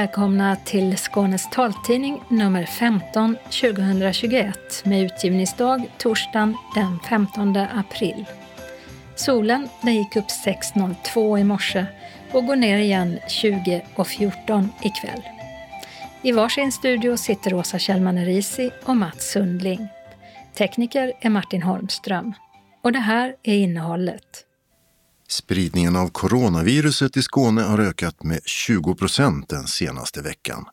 Välkomna till Skånes taltidning nummer 15 2021 med utgivningsdag torsdagen den 15 april. Solen den gick upp 6.02 i morse och går ner igen 20.14 ikväll. I varsin studio sitter Åsa Kjellman Erisi och Mats Sundling. Tekniker är Martin Holmström. Och det här är innehållet. Spridningen av coronaviruset i Skåne har ökat med 20 procent den senaste veckan.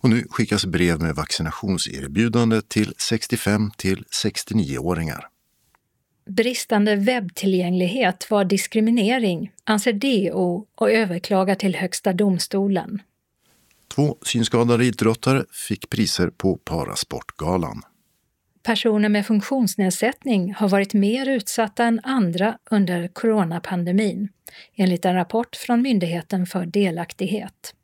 Och nu skickas brev med vaccinationserbjudande till 65 till 69-åringar. Bristande webbtillgänglighet var diskriminering, anser DO och överklagar till Högsta domstolen. Två synskadade idrottare fick priser på Parasportgalan. Personer med funktionsnedsättning har varit mer utsatta än andra under coronapandemin, enligt en rapport från Myndigheten för delaktighet.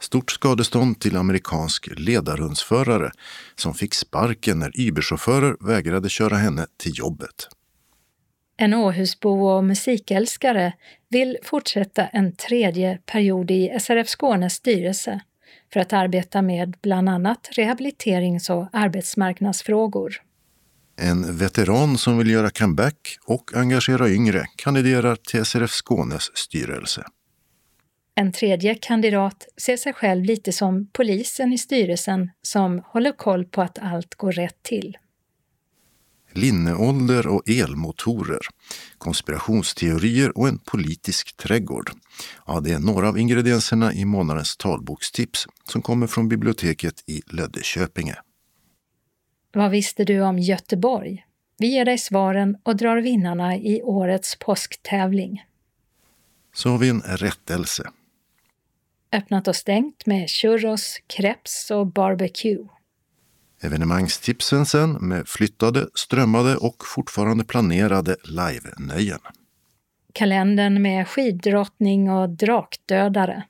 Stort skadestånd till amerikansk ledarhundsförare som fick sparken när Uber-chaufförer vägrade köra henne till jobbet. En Åhusbo och musikälskare vill fortsätta en tredje period i SRF Skånes styrelse för att arbeta med bland annat rehabiliterings och arbetsmarknadsfrågor. En veteran som vill göra comeback och engagera yngre kandiderar till SRF Skånes styrelse. En tredje kandidat ser sig själv lite som polisen i styrelsen som håller koll på att allt går rätt till linneålder och elmotorer, konspirationsteorier och en politisk trädgård. Ja, det är några av ingredienserna i månadens talbokstips som kommer från biblioteket i Löddeköpinge. Vad visste du om Göteborg? Vi ger dig svaren och drar vinnarna i årets påsktävling. Så har vi en rättelse. Öppnat och stängt med churros, crepes och barbecue. Evenemangstipsen sen med flyttade, strömmade och fortfarande planerade live-nöjen. Kalendern med skiddrottning och drakdödare.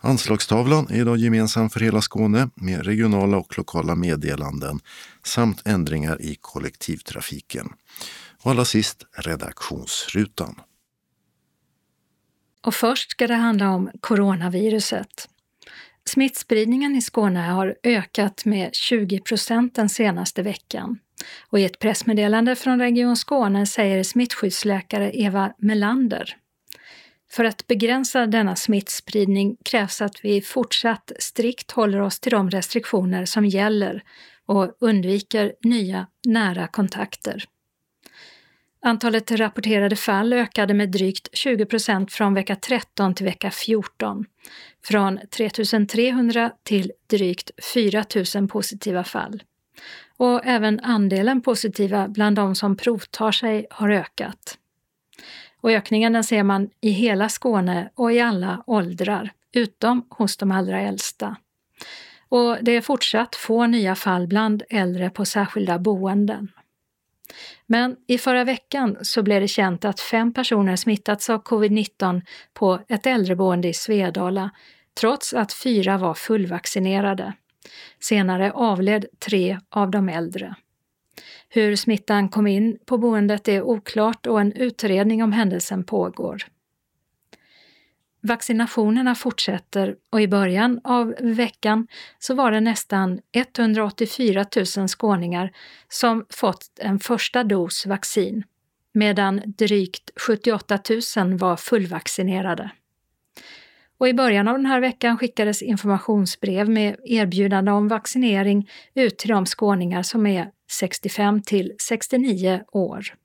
Anslagstavlan är idag gemensam för hela Skåne med regionala och lokala meddelanden samt ändringar i kollektivtrafiken. Och allra sist redaktionsrutan. Och först ska det handla om coronaviruset. Smittspridningen i Skåne har ökat med 20 procent den senaste veckan. Och i ett pressmeddelande från Region Skåne säger smittskyddsläkare Eva Melander för att begränsa denna smittspridning krävs att vi fortsatt strikt håller oss till de restriktioner som gäller och undviker nya nära kontakter. Antalet rapporterade fall ökade med drygt 20 procent från vecka 13 till vecka 14. Från 3 300 till drygt 4 000 positiva fall. Och även andelen positiva bland de som provtar sig har ökat. Och ökningen den ser man i hela Skåne och i alla åldrar, utom hos de allra äldsta. Och det är fortsatt få nya fall bland äldre på särskilda boenden. Men i förra veckan så blev det känt att fem personer smittats av covid-19 på ett äldreboende i Svedala, trots att fyra var fullvaccinerade. Senare avled tre av de äldre. Hur smittan kom in på boendet är oklart och en utredning om händelsen pågår. Vaccinationerna fortsätter och i början av veckan så var det nästan 184 000 skåningar som fått en första dos vaccin, medan drygt 78 000 var fullvaccinerade. Och I början av den här veckan skickades informationsbrev med erbjudande om vaccinering ut till de skåningar som är 65 till 69 år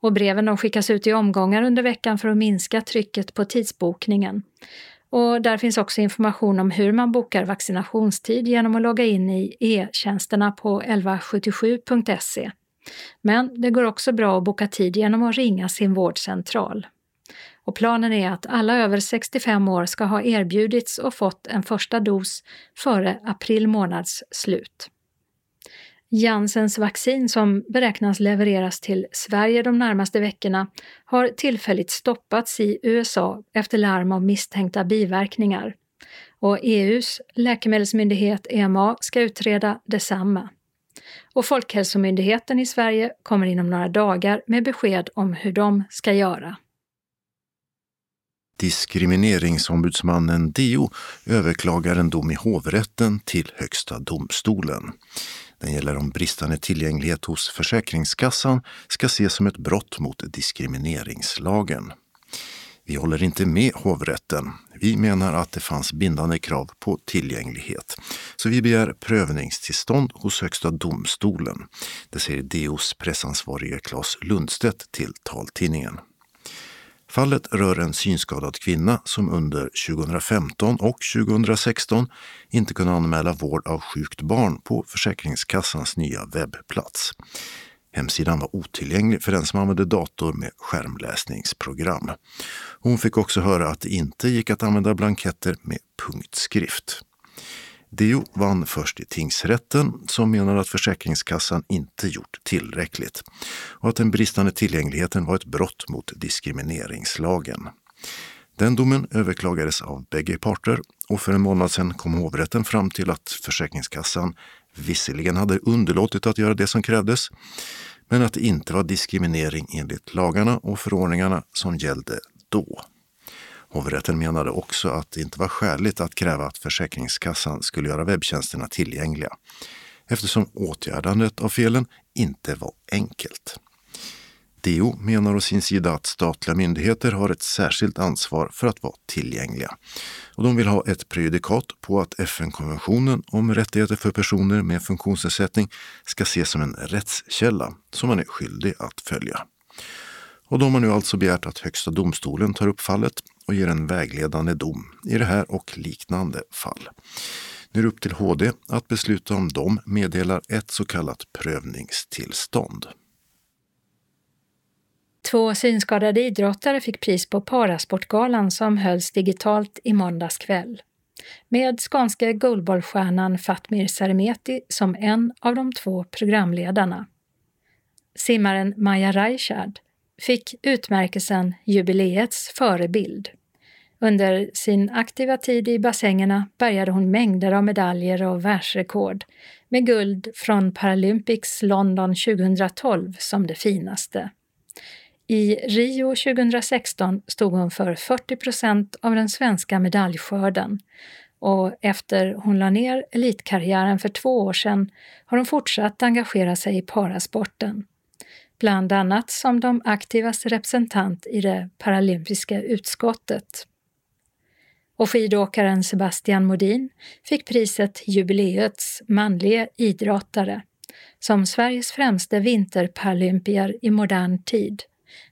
och breven de skickas ut i omgångar under veckan för att minska trycket på tidsbokningen. Och där finns också information om hur man bokar vaccinationstid genom att logga in i e-tjänsterna på 1177.se. Men det går också bra att boka tid genom att ringa sin vårdcentral. Och planen är att alla över 65 år ska ha erbjudits och fått en första dos före april månads slut. Janssens vaccin som beräknas levereras till Sverige de närmaste veckorna har tillfälligt stoppats i USA efter larm om misstänkta biverkningar. Och EUs läkemedelsmyndighet EMA ska utreda detsamma. Och Folkhälsomyndigheten i Sverige kommer inom några dagar med besked om hur de ska göra. Diskrimineringsombudsmannen DO överklagar en dom i hovrätten till Högsta domstolen. Den gäller om bristande tillgänglighet hos Försäkringskassan ska ses som ett brott mot diskrimineringslagen. Vi håller inte med hovrätten. Vi menar att det fanns bindande krav på tillgänglighet. Så vi begär prövningstillstånd hos Högsta domstolen. Det säger DOs pressansvarige Claes Lundstedt till taltidningen. Fallet rör en synskadad kvinna som under 2015 och 2016 inte kunde anmäla vård av sjukt barn på Försäkringskassans nya webbplats. Hemsidan var otillgänglig för den som använde dator med skärmläsningsprogram. Hon fick också höra att det inte gick att använda blanketter med punktskrift. DO vann först i tingsrätten som menar att Försäkringskassan inte gjort tillräckligt och att den bristande tillgängligheten var ett brott mot diskrimineringslagen. Den domen överklagades av bägge parter och för en månad sedan kom hovrätten fram till att Försäkringskassan visserligen hade underlåtit att göra det som krävdes, men att det inte var diskriminering enligt lagarna och förordningarna som gällde då. Hovrätten menade också att det inte var skäligt att kräva att Försäkringskassan skulle göra webbtjänsterna tillgängliga eftersom åtgärdandet av felen inte var enkelt. DO menar å sin sida att statliga myndigheter har ett särskilt ansvar för att vara tillgängliga. Och de vill ha ett prejudikat på att FN-konventionen om rättigheter för personer med funktionsnedsättning ska ses som en rättskälla som man är skyldig att följa. Och de har nu alltså begärt att Högsta domstolen tar upp fallet och ger en vägledande dom i det här och liknande fall. Nu är det upp till HD att besluta om de meddelar ett så kallat prövningstillstånd. Två synskadade idrottare fick pris på Parasportgalan som hölls digitalt i måndags kväll. Med skånske goalballstjärnan Fatmir Seremeti som en av de två programledarna. Simmaren Maja Reichard fick utmärkelsen Jubileets förebild. Under sin aktiva tid i bassängerna bärgade hon mängder av medaljer och världsrekord, med guld från Paralympics London 2012 som det finaste. I Rio 2016 stod hon för 40 procent av den svenska medaljskörden och efter hon la ner elitkarriären för två år sedan har hon fortsatt engagera sig i parasporten. Bland annat som de aktivas representant i det paralympiska utskottet. Och skidåkaren Sebastian Modin fick priset Jubileets manlige idrottare som Sveriges främste vinterparalympier i modern tid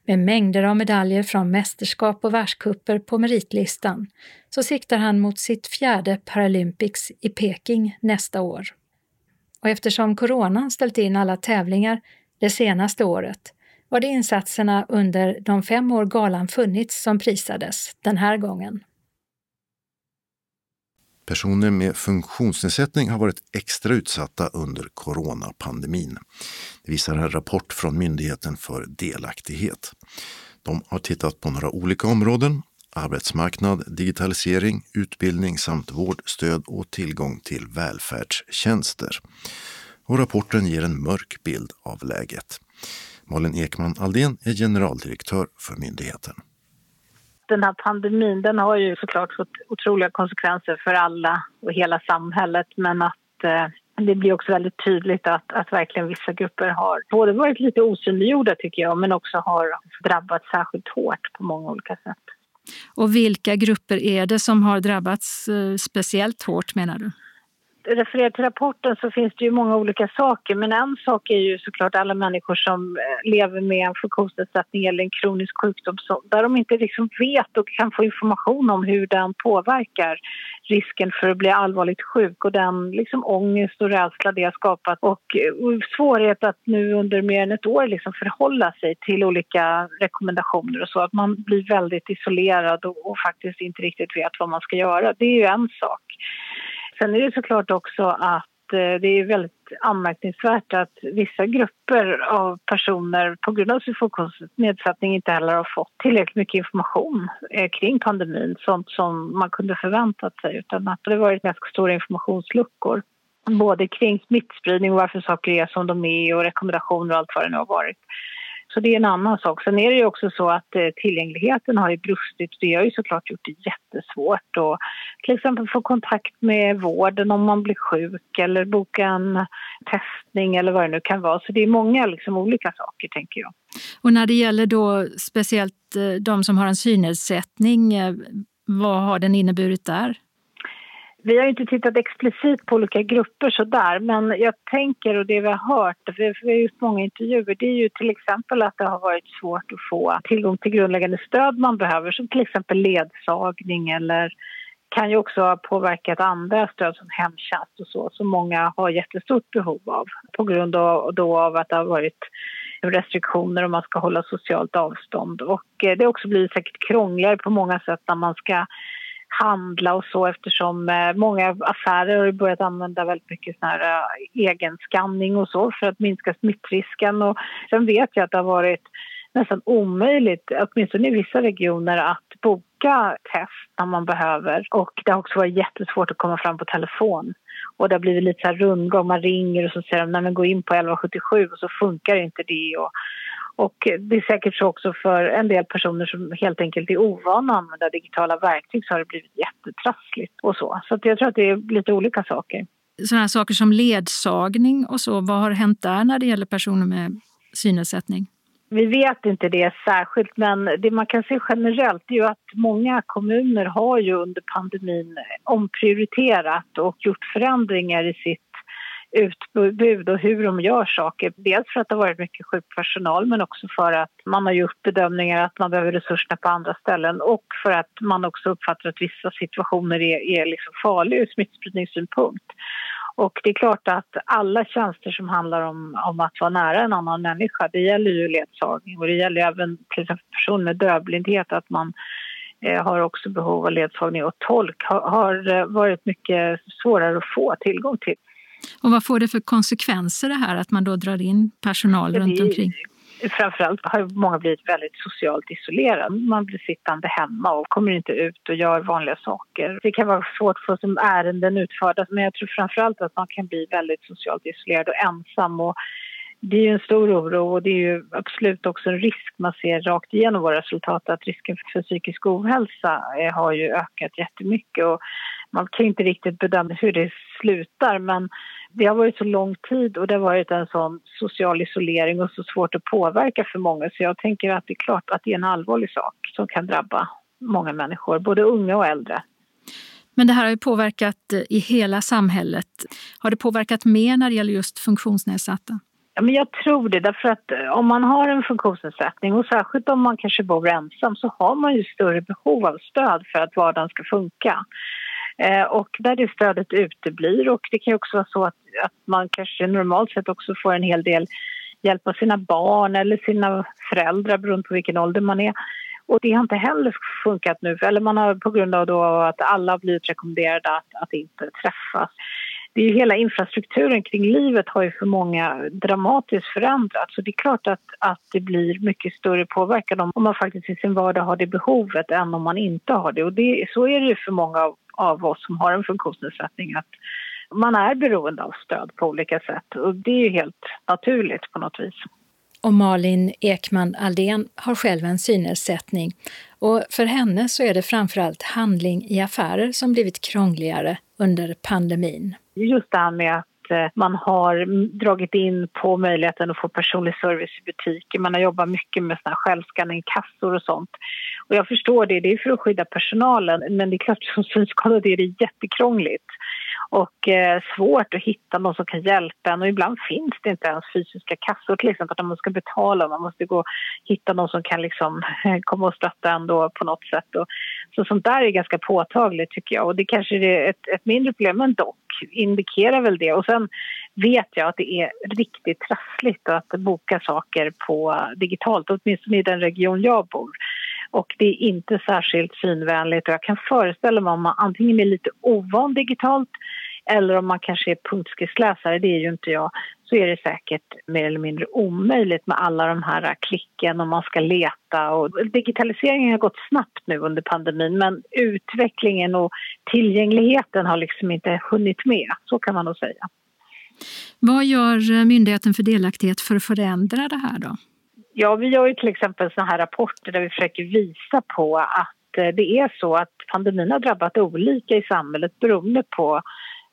med mängder av medaljer från mästerskap och världskupper på meritlistan så siktar han mot sitt fjärde Paralympics i Peking nästa år. Och eftersom coronan ställt in alla tävlingar det senaste året var det insatserna under de fem år galan funnits som prisades den här gången. Personer med funktionsnedsättning har varit extra utsatta under coronapandemin. Det visar en rapport från Myndigheten för delaktighet. De har tittat på några olika områden. Arbetsmarknad, digitalisering, utbildning samt vård, stöd och tillgång till välfärdstjänster. Och rapporten ger en mörk bild av läget. Malin Ekman Aldén är generaldirektör för myndigheten den här pandemin den har ju såklart fått otroliga konsekvenser för alla och hela samhället men att eh, det blir också väldigt tydligt att, att verkligen vissa grupper har både varit lite osynliggjorda tycker jag men också har drabbats särskilt hårt på många olika sätt. Och vilka grupper är det som har drabbats eh, speciellt hårt menar du? Refererar till rapporten så finns det ju många olika saker men en sak är ju såklart alla människor som eh, lever med en funktionsnedsättning eller en kronisk sjukdom så, där de inte liksom vet och kan få information om hur den påverkar risken för att bli allvarligt sjuk och den liksom ångest och rädsla det har skapat och, och svårighet att nu under mer än ett år liksom förhålla sig till olika rekommendationer och så att man blir väldigt isolerad och, och faktiskt inte riktigt vet vad man ska göra. Det är ju en sak. Sen är det såklart också att eh, det är väldigt anmärkningsvärt att vissa grupper av personer på grund av sin funktionsnedsättning inte heller har fått tillräckligt mycket information eh, kring pandemin, sånt som man kunde förväntat sig. Utan att det har varit ganska stora informationsluckor både kring smittspridning och varför saker är som de är och rekommendationer och allt vad det nu har varit. Så det är en annan sak. Sen är det ju också så att eh, tillgängligheten har ju brustit. Det har ju såklart gjort det jättesvårt att till exempel få kontakt med vården om man blir sjuk eller boka en testning eller vad det nu kan vara. Så det är många liksom olika saker tänker jag. Och när det gäller då speciellt eh, de som har en synnedsättning, eh, vad har den inneburit där? Vi har inte tittat explicit på olika grupper sådär men jag tänker och det vi har hört, vi har gjort många intervjuer, det är ju till exempel att det har varit svårt att få tillgång till grundläggande stöd man behöver som till exempel ledsagning eller kan ju också ha påverkat andra stöd som hemtjänst och så som många har jättestort behov av på grund av, då av att det har varit restriktioner och man ska hålla socialt avstånd. Och eh, det har också blivit säkert krångligare på många sätt när man ska handla och så eftersom eh, många affärer har börjat använda väldigt mycket sån här eh, egenskanning och så för att minska smittrisken. Och sen vet jag att det har varit nästan omöjligt, åtminstone i vissa regioner, att boka test när man behöver. Och det har också varit jättesvårt att komma fram på telefon. Och det har blivit lite så här rundgång, man ringer och så säger de, nej gå in på 1177 och så funkar inte det. Och och det är säkert så också för en del personer som helt enkelt är ovana att använda digitala verktyg så har det blivit jättetrassligt och så. Så jag tror att det är lite olika saker. Sådana saker som ledsagning och så, vad har hänt där när det gäller personer med synnedsättning? Vi vet inte det särskilt, men det man kan se generellt är att många kommuner har ju under pandemin omprioriterat och gjort förändringar i sitt utbud och hur de gör saker. Dels för att det har varit mycket sjukpersonal men också för att man har gjort bedömningar att man behöver resurserna på andra ställen och för att man också uppfattar att vissa situationer är, är liksom farliga ur smittspridningssynpunkt. Och det är klart att alla tjänster som handlar om, om att vara nära en annan människa, det gäller ju ledsagning och det gäller även till exempel personer med dövblindhet att man eh, har också behov av ledsagning och tolk har, har varit mycket svårare att få tillgång till. Och vad får det för konsekvenser det här att man då drar in personal det, runt omkring? Framförallt har många blivit väldigt socialt isolerade. Man blir sittande hemma och kommer inte ut och gör vanliga saker. Det kan vara svårt för som ärenden utförda men jag tror framförallt att man kan bli väldigt socialt isolerad och ensam. Och det är ju en stor oro och det är ju absolut också en risk man ser rakt igenom våra resultat att risken för psykisk ohälsa eh, har ju ökat jättemycket och man kan inte riktigt bedöma hur det slutar men det har varit så lång tid och det har varit en sån social isolering och så svårt att påverka för många så jag tänker att det är klart att det är en allvarlig sak som kan drabba många människor, både unga och äldre. Men det här har ju påverkat eh, i hela samhället. Har det påverkat mer när det gäller just funktionsnedsatta? Ja, men jag tror det, därför att eh, om man har en funktionsnedsättning och särskilt om man kanske bor ensam så har man ju större behov av stöd för att vardagen ska funka. Eh, och där det stödet uteblir och det kan också vara så att, att man kanske normalt sett också får en hel del hjälp av sina barn eller sina föräldrar beroende på vilken ålder man är. Och det har inte heller funkat nu, eller man har på grund av då att alla har blivit rekommenderade att, att inte träffas det är hela infrastrukturen kring livet har ju för många dramatiskt förändrats. Så det är klart att, att det blir mycket större påverkan om, om man faktiskt i sin vardag har det behovet än om man inte har det. Och det, så är det ju för många av, av oss som har en funktionsnedsättning att man är beroende av stöd på olika sätt och det är ju helt naturligt på något vis. Och Malin Ekman Aldén har själv en synnedsättning och för henne så är det framförallt handling i affärer som blivit krångligare under pandemin. Just det här med att eh, man har dragit in på möjligheten att få personlig service i butiker. Man har jobbat mycket med såna och sånt. Och jag förstår det, det är för att skydda personalen men det är klart som synskadad är det jättekrångligt. Och eh, svårt att hitta någon som kan hjälpa en. Och ibland finns det inte ens fysiska kassor till exempel att man ska betala. Man måste gå hitta någon som kan liksom eh, komma och stötta en då på något sätt. Och, så sånt där är ganska påtagligt tycker jag. Och det kanske är ett, ett mindre problem men dock indikerar väl det. Och sen vet jag att det är riktigt trassligt att boka saker på digitalt åtminstone i den region jag bor. Och det är inte särskilt synvänligt. Och jag kan föreställa mig om man antingen är lite ovan digitalt eller om man kanske är punktskriftsläsare, det är ju inte jag, så är det säkert mer eller mindre omöjligt med alla de här klicken och man ska leta. Och digitaliseringen har gått snabbt nu under pandemin men utvecklingen och tillgängligheten har liksom inte hunnit med, så kan man nog säga. Vad gör Myndigheten för delaktighet för att förändra det här då? Ja, vi gör ju till exempel såna här rapporter där vi försöker visa på att eh, det är så att pandemin har drabbat olika i samhället beroende på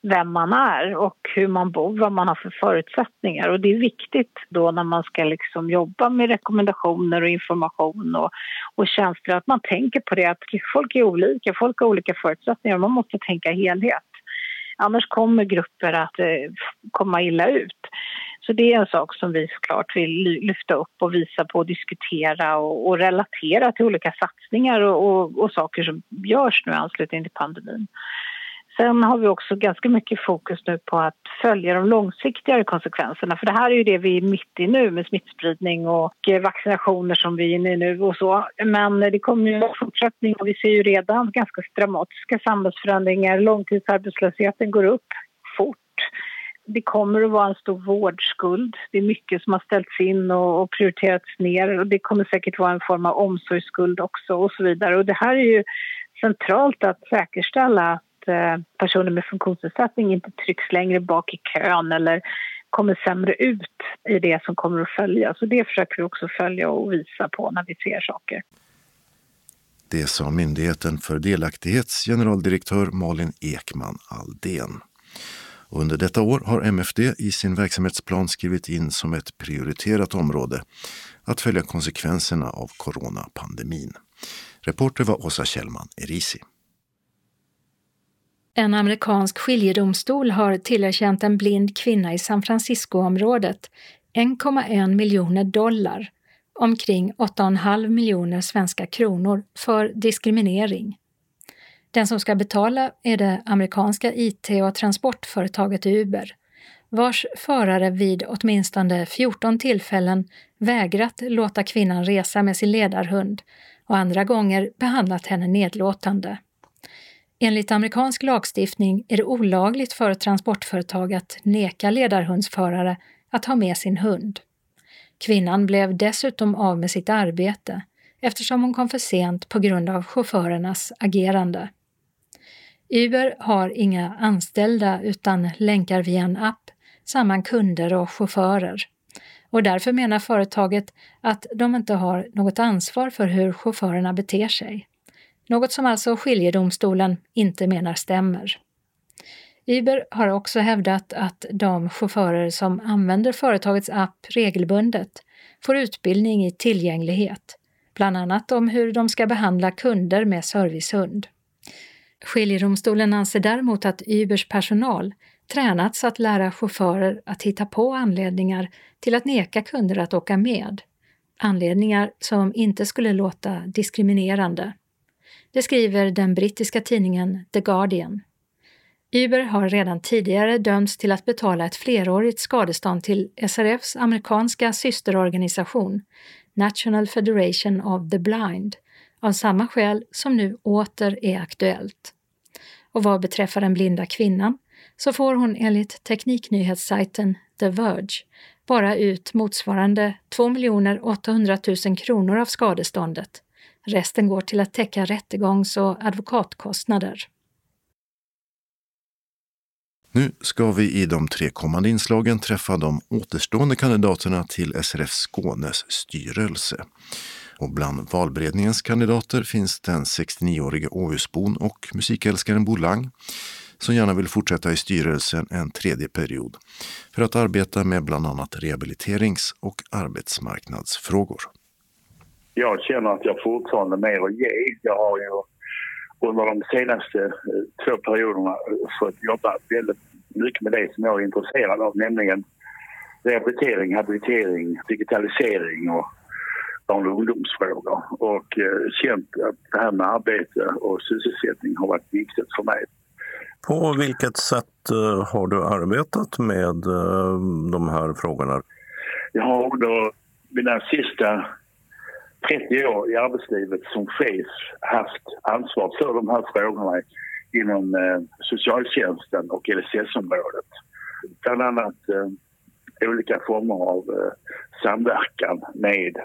vem man är och hur man bor, vad man har för förutsättningar. Och det är viktigt då när man ska liksom jobba med rekommendationer och information och, och tjänster att man tänker på det att folk är olika, folk har olika förutsättningar och man måste tänka helhet. Annars kommer grupper att eh, komma illa ut. Så det är en sak som vi såklart vill lyfta upp och visa på och diskutera och, och relatera till olika satsningar och, och, och, saker som görs nu i anslutning till pandemin. Sen har vi också ganska mycket fokus nu på att följa de långsiktigare konsekvenserna. För det här är ju det vi är mitt i nu med smittspridning och eh, vaccinationer som vi är inne i nu och så. Men det kommer ju en fortsättning och vi ser ju redan ganska dramatiska samhällsförändringar. Långtidsarbetslösheten går upp fort. Det kommer att vara en stor vårdskuld. Det är mycket som har ställts in och prioriterats ner och det kommer säkert vara en form av omsorgsskuld också och så vidare. Och det här är ju centralt att säkerställa Eh, personer med funktionsnedsättning inte trycks längre bak i kön eller kommer sämre ut i det som kommer att följa. Så det försöker vi också följa och visa på när vi ser saker. Det sa Myndigheten för delaktighets generaldirektör Malin Ekman Aldén. Under detta år har MFD i sin verksamhetsplan skrivit in som ett prioriterat område att följa konsekvenserna av coronapandemin. Reporter var Åsa Kjellman Erisi. En amerikansk skiljedomstol har tillerkänt en blind kvinna i San Francisco-området 1,1 miljoner dollar, omkring 8,5 miljoner svenska kronor, för diskriminering. Den som ska betala är det amerikanska IT och transportföretaget Uber, vars förare vid åtminstone 14 tillfällen vägrat låta kvinnan resa med sin ledarhund och andra gånger behandlat henne nedlåtande. Enligt amerikansk lagstiftning är det olagligt för transportföretag att neka ledarhundsförare att ha med sin hund. Kvinnan blev dessutom av med sitt arbete eftersom hon kom för sent på grund av chaufförernas agerande. Uber har inga anställda utan länkar via en app samman kunder och chaufförer. Och därför menar företaget att de inte har något ansvar för hur chaufförerna beter sig. Något som alltså skiljedomstolen inte menar stämmer. Uber har också hävdat att de chaufförer som använder företagets app regelbundet får utbildning i tillgänglighet, bland annat om hur de ska behandla kunder med servicehund. Skiljedomstolen anser däremot att Ubers personal tränats att lära chaufförer att hitta på anledningar till att neka kunder att åka med. Anledningar som inte skulle låta diskriminerande. Det skriver den brittiska tidningen The Guardian. Uber har redan tidigare dömts till att betala ett flerårigt skadestånd till SRFs amerikanska systerorganisation National Federation of the Blind av samma skäl som nu åter är aktuellt. Och vad beträffar den blinda kvinnan så får hon enligt tekniknyhetssajten The Verge bara ut motsvarande 2 800 000 kronor av skadeståndet Resten går till att täcka rättegångs och advokatkostnader. Nu ska vi i de tre kommande inslagen träffa de återstående kandidaterna till SRF Skånes styrelse. Och bland valberedningens kandidater finns den 69-årige Åhusbon och musikälskaren Bo Lang som gärna vill fortsätta i styrelsen en tredje period för att arbeta med bland annat rehabiliterings och arbetsmarknadsfrågor jag känner att jag fortfarande har mer att ge. Jag har ju under de senaste eh, två perioderna fått jobba väldigt mycket med det som jag är intresserad av, nämligen rehabilitering, habilitering, digitalisering och barn och ungdomsfrågor. Och eh, känt att det här med arbete och sysselsättning har varit viktigt för mig. På vilket sätt eh, har du arbetat med de här frågorna? Jag har under mina sista 30 år i arbetslivet som chef haft ansvar för de här frågorna inom eh, socialtjänsten och LSS-området. Bland annat eh, olika former av eh, samverkan med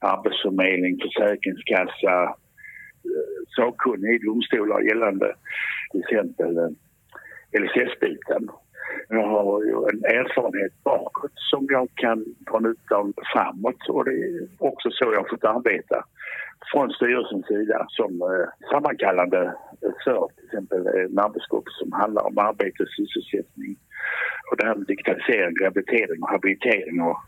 arbetsförmedling, försäkringskassa, eh, sakkunnig i domstolar gällande till exempel eh, LSS-biten. Jag har ju en erfarenhet bakåt som jag kan dra nytta av framåt och det är också så jag har fått arbeta från styrelsens sida som eh, sammankallande för till exempel en arbetsgrupp som handlar om arbete och sysselsättning och det här med digitalisering, rehabilitering och habilitering och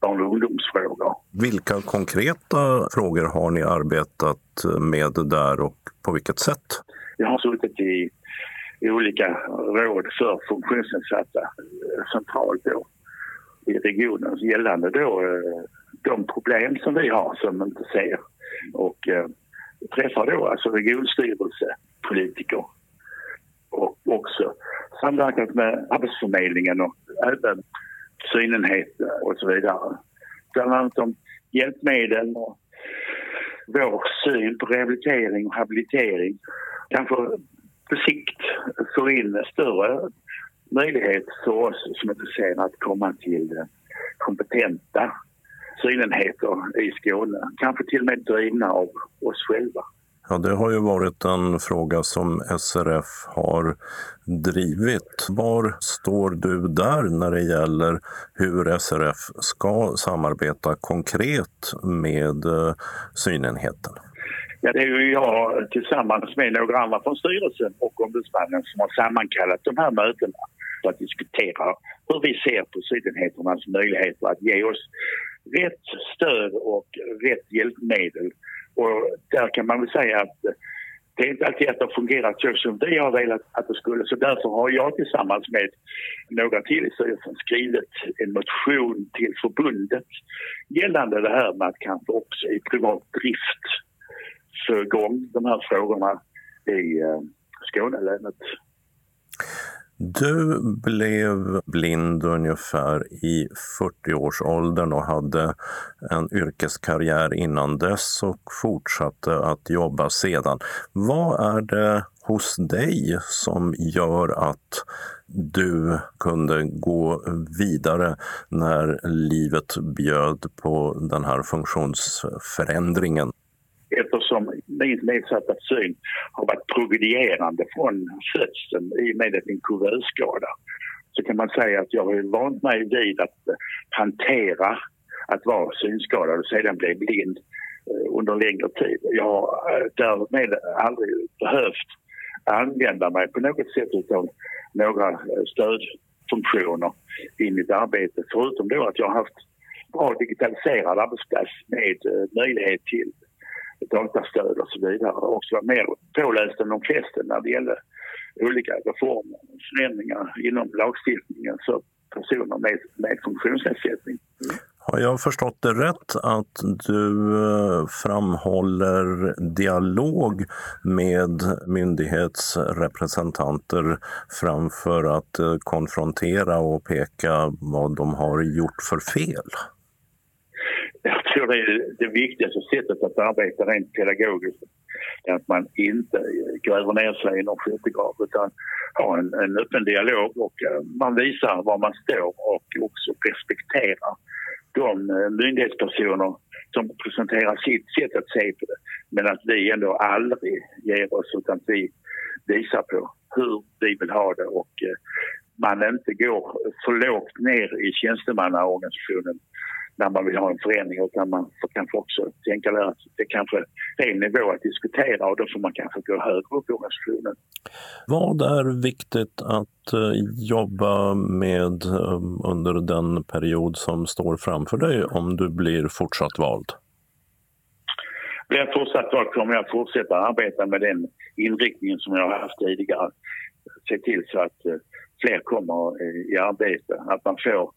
barn och ungdomsfrågor. Vilka konkreta frågor har ni arbetat med där och på vilket sätt? Jag har suttit i olika råd för funktionsnedsatta eh, centralt då i regionen gällande då eh, de problem som vi har som inte ser och eh, träffar då alltså regionstyrelsepolitiker och också samverkat med Arbetsförmedlingen och även synenheter och så vidare. Bland annat om hjälpmedel och vår syn på rehabilitering och habilitering. Kanske på sikt få in större möjlighet för oss som är ser att komma till eh, kompetenta synenheter i Skåne. Kanske till och med drivna av oss själva. Ja, det har ju varit en fråga som SRF har drivit. Var står du där när det gäller hur SRF ska samarbeta konkret med eh, synenheten? Ja, det är ju jag tillsammans med några andra från styrelsen och ombudsmannen som har sammankallat de här mötena för att diskutera hur vi ser på sydenheternas möjligheter att ge oss rätt stöd och rätt hjälpmedel. Och där kan man väl säga att det är inte alltid att det har fungerat så som vi har velat att det skulle. Så därför har jag tillsammans med några till i styrelsen skrivit en motion till förbundet gällande det här med att kanske också i privat drift få igång de här frågorna i eh, Skånelänet. Du blev blind ungefär i 40-årsåldern och hade en yrkeskarriär innan dess och fortsatte att jobba sedan. Vad är det hos dig som gör att du kunde gå vidare när livet bjöd på den här funktionsförändringen? Eftersom min nedsatta syn har varit progredierande från födseln i och med en kuvösskada så kan man säga att jag har vant mig vid att eh, hantera att vara synskadad och sedan bli blind eh, under längre tid. Jag har eh, därmed aldrig behövt använda mig på något sätt av några stödfunktioner i mitt arbete förutom då att jag har haft bra digitaliserad arbetsplats med möjlighet till datastöd och så vidare och också var mer påläst än de flesta när det gäller olika reformer och förändringar inom lagstiftningen för personer med, med funktionsnedsättning. Har jag förstått det rätt att du eh, framhåller dialog med myndighetsrepresentanter framför att eh, konfrontera och peka vad de har gjort för fel? Jag tror det är det viktigaste sättet att arbeta rent pedagogiskt. Att man inte gräver ner sig i någon skyttegrav utan har en, en öppen dialog och eh, man visar var man står och också respekterar de eh, myndighetspersoner som presenterar sitt sätt att se på det. Men att vi ändå aldrig ger oss utan vi visar på hur vi vill ha det och eh, man inte går för lågt ner i tjänstemannaorganisationen när man vill ha en förändring utan man får kanske också tänka där att det kanske är en nivå att diskutera och då får man kanske gå högre upp i organisationen. Vad är viktigt att eh, jobba med eh, under den period som står framför dig om du blir fortsatt vald? Blir jag fortsatt vald kommer jag fortsätta arbeta med den inriktningen som jag har haft tidigare. Se till så att eh, fler kommer i arbete, att man får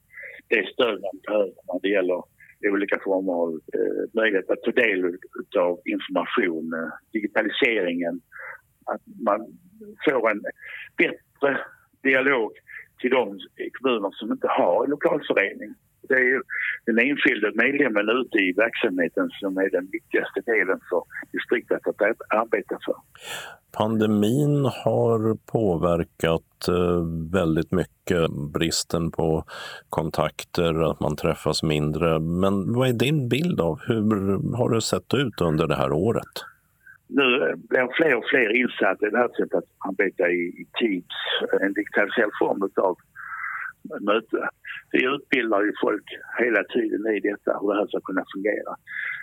det stöd man behöver när det gäller olika former av eh, möjlighet att ta del av information, eh, digitaliseringen, att man får en bättre dialog till de kommuner som inte har en lokalförening. Det är ju den enskilde medlemmen ute i verksamheten som är den viktigaste delen för distriktet att arbeta för. Pandemin har påverkat eh, väldigt mycket bristen på kontakter, att man träffas mindre. Men vad är din bild av hur har det sett ut under det här året? Nu blir fler och fler insatta i det här sättet att arbeta i Teams, en digitaliserad form av möte. Vi utbildar ju folk hela tiden i detta, hur det här ska kunna fungera.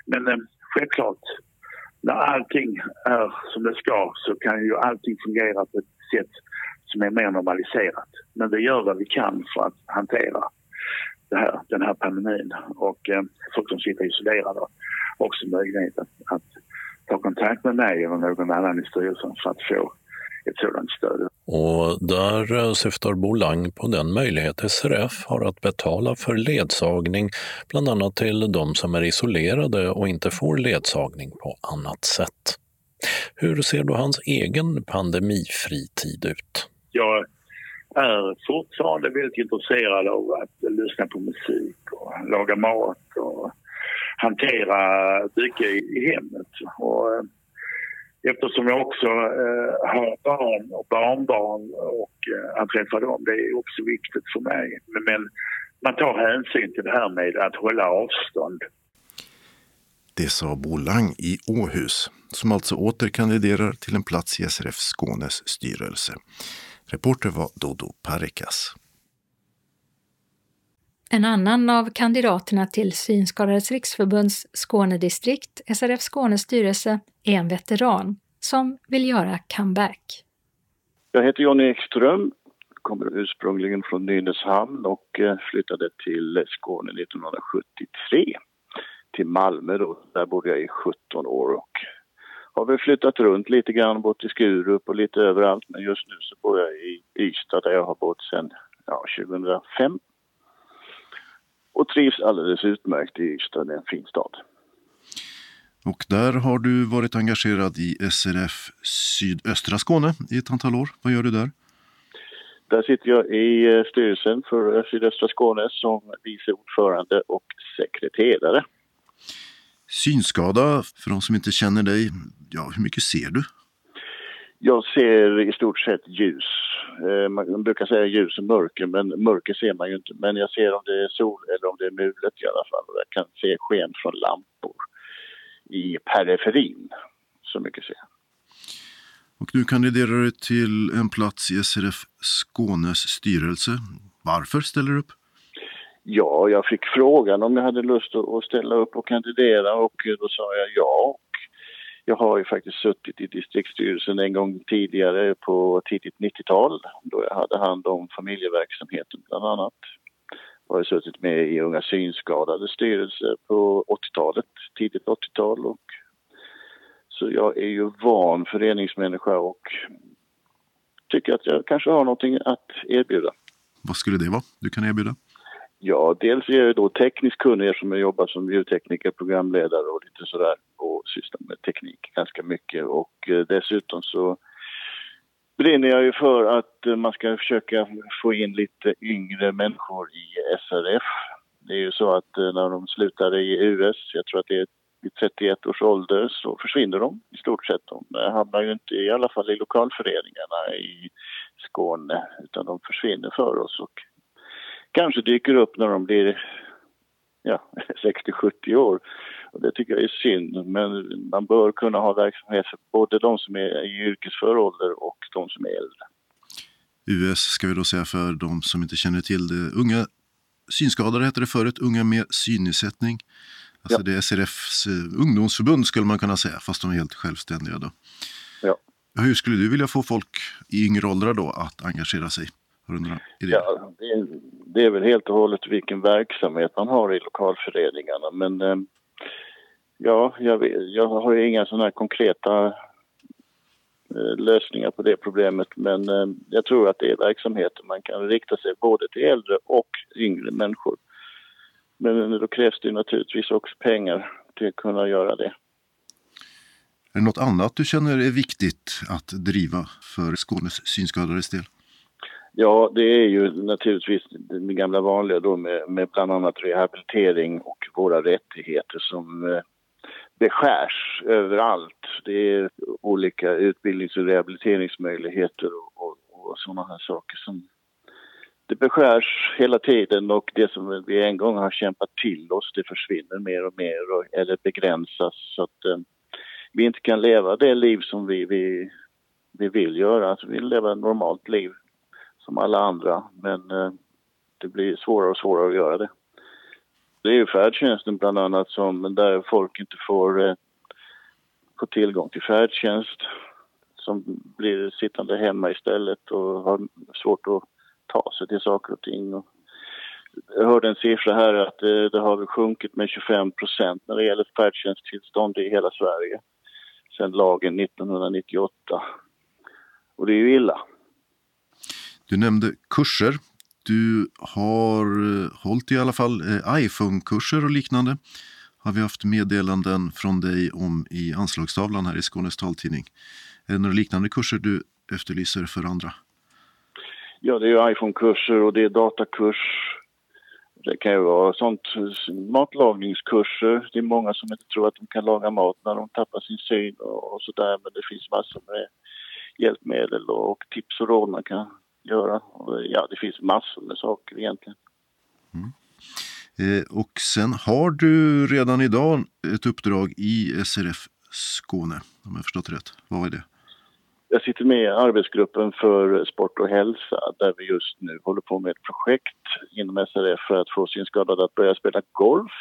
Men eh, självklart, när allting är som det ska så kan ju allting fungera på ett sätt som är mer normaliserat. Men vi gör vad vi kan för att hantera det här, den här pandemin och eh, folk som sitter isolerade har också möjlighet att, att ta kontakt med mig eller någon annan i styrelsen för att få ett sådant stöd. Och där eh, syftar Bolang på den möjlighet SRF har att betala för ledsagning, bland annat till de som är isolerade och inte får ledsagning på annat sätt. Hur ser då hans egen pandemifritid ut? Jag är fortfarande väldigt intresserad av att lyssna på musik och laga mat och hantera mycket i hemmet. Och eh, eftersom jag också eh, har barn och barnbarn och eh, att träffa dem, det är också viktigt för mig. Men, men man tar hänsyn till det här med att hålla avstånd. Det sa Bo Lang i Åhus, som alltså åter kandiderar till en plats i SRF Skånes styrelse. Reporter var Dodo Parikas. En annan av kandidaterna till Synskadades riksförbunds Skånedistrikt, SRF Skånes styrelse, är en veteran som vill göra comeback. Jag heter Jonny Ekström, kommer ursprungligen från Nynäshamn och eh, flyttade till Skåne 1973 till Malmö då. Där bodde jag i 17 år och har väl flyttat runt lite grann, bott i Skurup och lite överallt. Men just nu så bor jag i Ystad där jag har bott sedan ja, 2005 och trivs alldeles utmärkt i Ystad, det är en fin stad. Och där har du varit engagerad i SRF Sydöstra Skåne i ett antal år. Vad gör du där? Där sitter jag i eh, styrelsen för Sydöstra Skåne som vice ordförande och sekreterare. Synskada, för de som inte känner dig, ja, hur mycket ser du? Jag ser i stort sett ljus. Eh, man brukar säga ljus och mörker, men mörker ser man ju inte. Men jag ser om det är sol eller om det är mulet i alla fall. Jag kan se sken från lampor i periferin. Så mycket ser jag. Och nu kandiderar du till en plats i SRF Skånes styrelse. Varför ställer du upp? Ja, jag fick frågan om jag hade lust att ställa upp och kandidera och då sa jag ja. Jag har ju faktiskt suttit i distriktsstyrelsen en gång tidigare på tidigt 90-tal då jag hade hand om familjeverksamheten bland annat. Jag har suttit med i Unga synskadade styrelse på 80-talet, tidigt 80-tal och så jag är ju van föreningsmänniska och tycker att jag kanske har någonting att erbjuda. Vad skulle det vara du kan erbjuda? Ja, dels är jag då tekniskt kunnig eftersom jag jobbar som ljudtekniker, programledare och lite sådär och sysslar med teknik ganska mycket och eh, dessutom så brinner jag ju för att eh, man ska försöka få in lite yngre människor i SRF. Det är ju så att eh, när de slutar i US, jag tror att det är vid 31 års ålder, så försvinner de i stort sett. De hamnar ju inte i alla fall i lokalföreningarna i Skåne utan de försvinner för oss och kanske dyker upp när de blir ja, 60-70 år. Och det tycker jag är synd, men man bör kunna ha verksamhet för både de som är i yrkesför ålder och de som är äldre. US ska vi då säga för de som inte känner till det. Unga synskadade hette det förut, Unga med synnedsättning. Alltså ja. det är SRFs eh, ungdomsförbund skulle man kunna säga, fast de är helt självständiga. Då. Ja. Hur skulle du vilja få folk i yngre åldrar då att engagera sig? Har du några idéer? Ja, det är, det är väl helt och hållet vilken verksamhet man har i lokalföreningarna. Men eh, ja, jag, jag har ju inga sådana här konkreta eh, lösningar på det problemet. Men eh, jag tror att det är verksamheter man kan rikta sig både till äldre och yngre människor. Men eh, då krävs det naturligtvis också pengar till att kunna göra det. Är det något annat du känner är viktigt att driva för Skånes synskadades del? Ja, det är ju naturligtvis det gamla vanliga då med, med bland annat rehabilitering och våra rättigheter som eh, beskärs överallt. Det är olika utbildnings och rehabiliteringsmöjligheter och, och, och sådana här saker som det beskärs hela tiden och det som vi en gång har kämpat till oss det försvinner mer och mer och, eller begränsas så att eh, vi inte kan leva det liv som vi, vi, vi vill göra. Alltså vi vill leva ett normalt liv som alla andra. Men eh, det blir svårare och svårare att göra det. Det är ju färdtjänsten bland annat som där folk inte får, eh, får tillgång till färdtjänst som blir sittande hemma istället och har svårt att ta sig till saker och ting. Och jag hörde en siffra här att det, eh, det har sjunkit med 25 procent när det gäller färdtjänsttillstånd i hela Sverige sedan lagen 1998. Och det är ju illa. Du nämnde kurser. Du har eh, hållit i alla fall eh, iPhone-kurser och liknande. Har vi haft meddelanden från dig om i anslagstavlan här i Skånes taltidning. Är det några liknande kurser du efterlyser för andra? Ja, det är iPhone-kurser och det är datakurs. Det kan ju vara sånt, matlagningskurser. Det är många som inte tror att de kan laga mat när de tappar sin syn och, och sådär. Men det finns massor med hjälpmedel och tips och råd man kan göra. Ja, det finns massor med saker egentligen. Mm. Eh, och sen har du redan idag ett uppdrag i SRF Skåne, om jag förstått rätt. Vad är det? Jag sitter med i arbetsgruppen för sport och hälsa där vi just nu håller på med ett projekt inom SRF för att få synskadade att börja spela golf.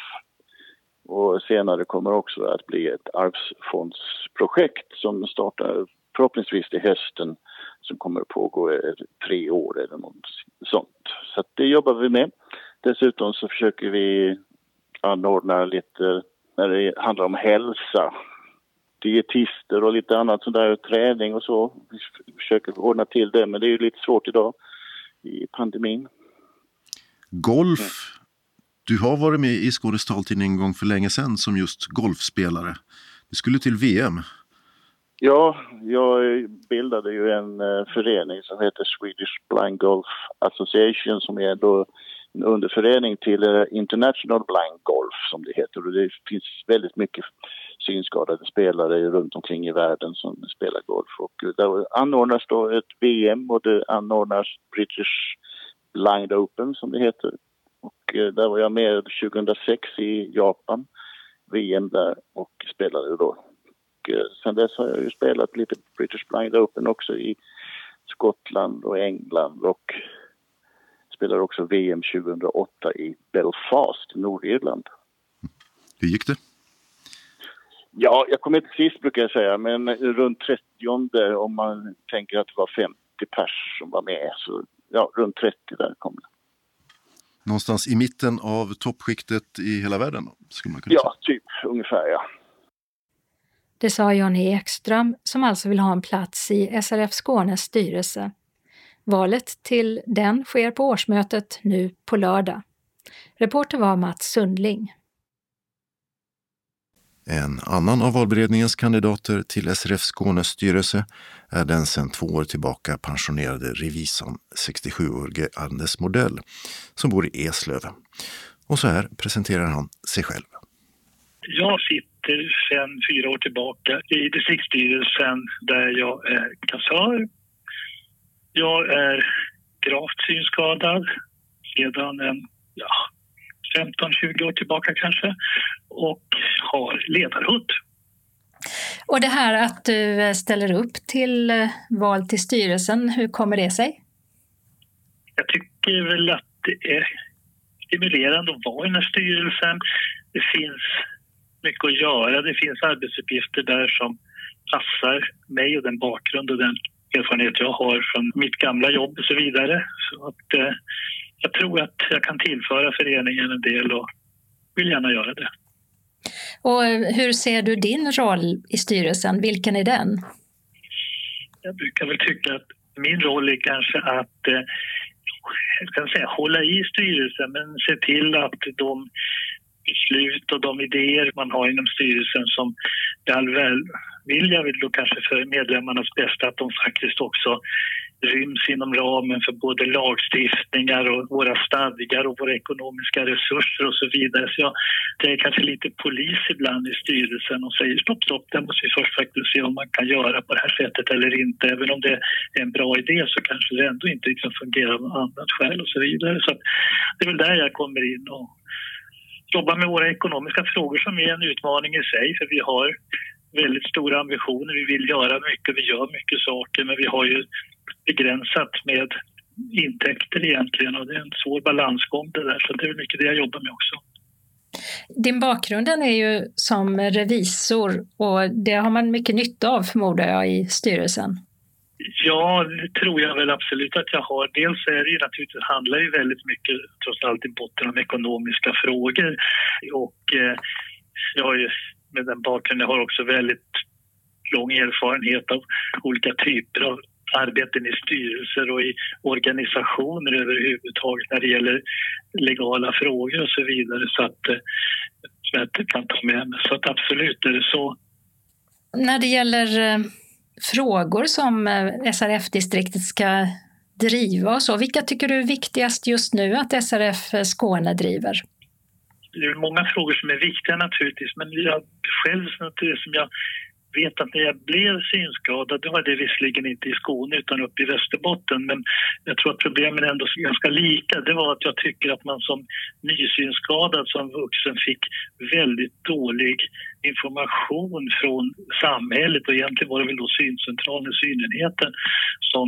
Och senare kommer också att bli ett arvsfondsprojekt som startar förhoppningsvis till hösten som kommer att pågå i tre år eller något sånt. Så det jobbar vi med. Dessutom så försöker vi anordna lite när det handlar om hälsa dietister och lite annat sådär, träning och så. Vi försöker ordna till det, men det är ju lite svårt idag i pandemin. Golf. Du har varit med i Skånes taltidning en gång för länge sedan som just golfspelare. Du skulle till VM. Ja, jag bildade ju en eh, förening som heter Swedish Blind Golf Association som är då en underförening till eh, International Blind Golf som det heter och det finns väldigt mycket synskadade spelare runt omkring i världen som spelar golf. Och eh, där anordnas då ett VM och det anordnas British Blind Open som det heter. Och där var jag med 2006 i Japan, VM där och spelade då. Och eh, sen dess har jag ju spelat lite British Blind Open också i Skottland och England och spelade också VM 2008 i Belfast, Nordirland. Hur gick det? Ja, jag kom inte sist brukar jag säga, men runt 30 om man tänker att det var 50 pers som var med. Så ja, runt 30 där kom det. Någonstans i mitten av toppskiktet i hela världen? Skulle man kunna ja, säga. typ ungefär ja. Det sa Johnny Ekström som alltså vill ha en plats i SRF Skånes styrelse. Valet till den sker på årsmötet nu på lördag. Reporter var Mats Sundling. En annan av valberedningens kandidater till SRF Skånes styrelse är den sedan två år tillbaka pensionerade revisorn 67-årige Anders Modell som bor i Eslöv. Och så här presenterar han sig själv. Jag sitter sedan fyra år tillbaka i distriktsstyrelsen där jag är kassör. Jag är gravt synskadad sedan en ja, 15-20 år tillbaka kanske och har ledarhund. Och det här att du ställer upp till eh, val till styrelsen, hur kommer det sig? Jag tycker väl att det är stimulerande att vara i den här styrelsen. Det finns mycket att göra. Det finns arbetsuppgifter där som passar mig och den bakgrund och den erfarenhet jag har från mitt gamla jobb och så vidare. Så att, eh, jag tror att jag kan tillföra föreningen en del och vill gärna göra det. Och hur ser du din roll i styrelsen? Vilken är den? Jag brukar väl tycka att min roll är kanske att eh, jag kan säga, hålla i styrelsen men se till att de beslut och de idéer man har inom styrelsen som det all välvilja vill då kanske för medlemmarnas bästa att de faktiskt också ryms inom ramen för både lagstiftningar och våra stadgar och våra ekonomiska resurser och så vidare. Så jag, det är kanske lite polis ibland i styrelsen och säger stopp, stopp, det måste vi först faktiskt se om man kan göra på det här sättet eller inte. Även om det är en bra idé så kanske det ändå inte liksom fungerar av något annat skäl och så vidare. Så det är väl där jag kommer in och Jobba med våra ekonomiska frågor som är en utmaning i sig för vi har väldigt stora ambitioner. Vi vill göra mycket, vi gör mycket saker men vi har ju begränsat med intäkter egentligen och det är en svår balansgång det där så det är mycket det jag jobbar med också. Din bakgrund är ju som revisor och det har man mycket nytta av förmodar jag i styrelsen. Ja, det tror jag väl absolut att jag har. Dels är det ju naturligtvis, handlar ju väldigt mycket trots allt i botten om ekonomiska frågor och eh, jag har ju med den bakgrunden, jag har också väldigt lång erfarenhet av olika typer av arbeten i styrelser och i organisationer överhuvudtaget när det gäller legala frågor och så vidare så att eh, jag kan ta med mig. Så att absolut är det så. När det gäller eh, frågor som eh, SRF-distriktet ska driva och så, vilka tycker du är viktigast just nu att SRF eh, Skåne driver? Det är många frågor som är viktiga naturligtvis, men jag själv, som jag vet att när jag blev synskadad, då var det visserligen inte i Skåne utan uppe i Västerbotten, men jag tror att problemen är ändå ganska lika. Det var att jag tycker att man som nysynskadad som vuxen fick väldigt dålig information från samhället och egentligen var det väl då syncentralen, synenheten, som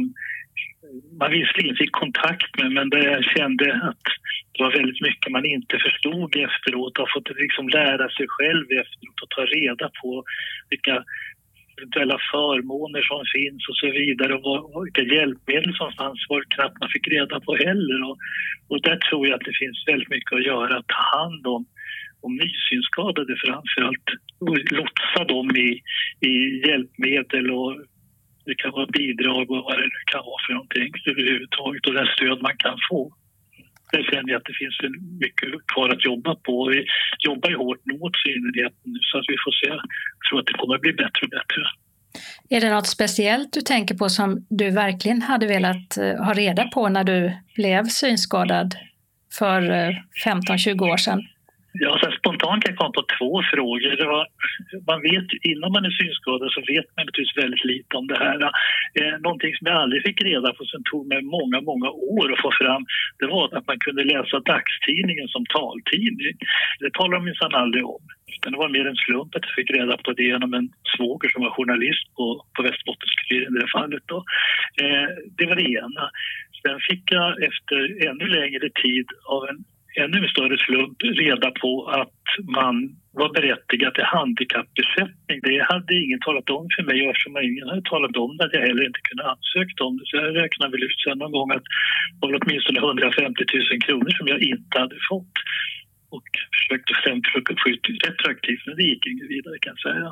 man visserligen fick kontakt med men där jag kände att det var väldigt mycket man inte förstod efteråt och har fått liksom lära sig själv efteråt och ta reda på vilka eventuella förmåner som finns och så vidare och vilka hjälpmedel som fanns var det knappt man fick reda på heller. Och, och där tror jag att det finns väldigt mycket att göra, att ta hand om, och nysynskadade framförallt och lotsa dem i, i hjälpmedel och det kan vara bidrag och vad det nu kan vara för någonting överhuvudtaget och det stöd man kan få. Där känner jag att det finns mycket kvar att jobba på. Vi jobbar ju hårt mot synligheten nu så att vi får se. Jag tror att det kommer att bli bättre och bättre. Är det något speciellt du tänker på som du verkligen hade velat eh, ha reda på när du blev synskadad för eh, 15-20 år sedan? Ja, så spontant kan jag komma på två frågor. Det var, man vet, innan man är synskadad så vet man naturligtvis väldigt lite om det här. Eh, någonting som jag aldrig fick reda på, som tog mig många, många år att få fram, det var att man kunde läsa dagstidningen som taltidning. Det talade de minsann aldrig om. Utan det var mer en slump att jag fick reda på det genom en svåger som var journalist på, på Västerbottens-Kuriren i det fallet. Då. Eh, det var det ena. Sen fick jag efter ännu längre tid av en ännu större slump reda på att man var berättigad till handikappersättning. Det hade ingen talat om för mig och eftersom ingen hade talat om det hade jag heller inte kunnat ansöka om det. Så jag räknade väl ut sen någon gång att det var åtminstone 150 000 kronor som jag inte hade fått. Och försökte sen försöka få ut retroaktivt men det gick inget vidare kan jag säga.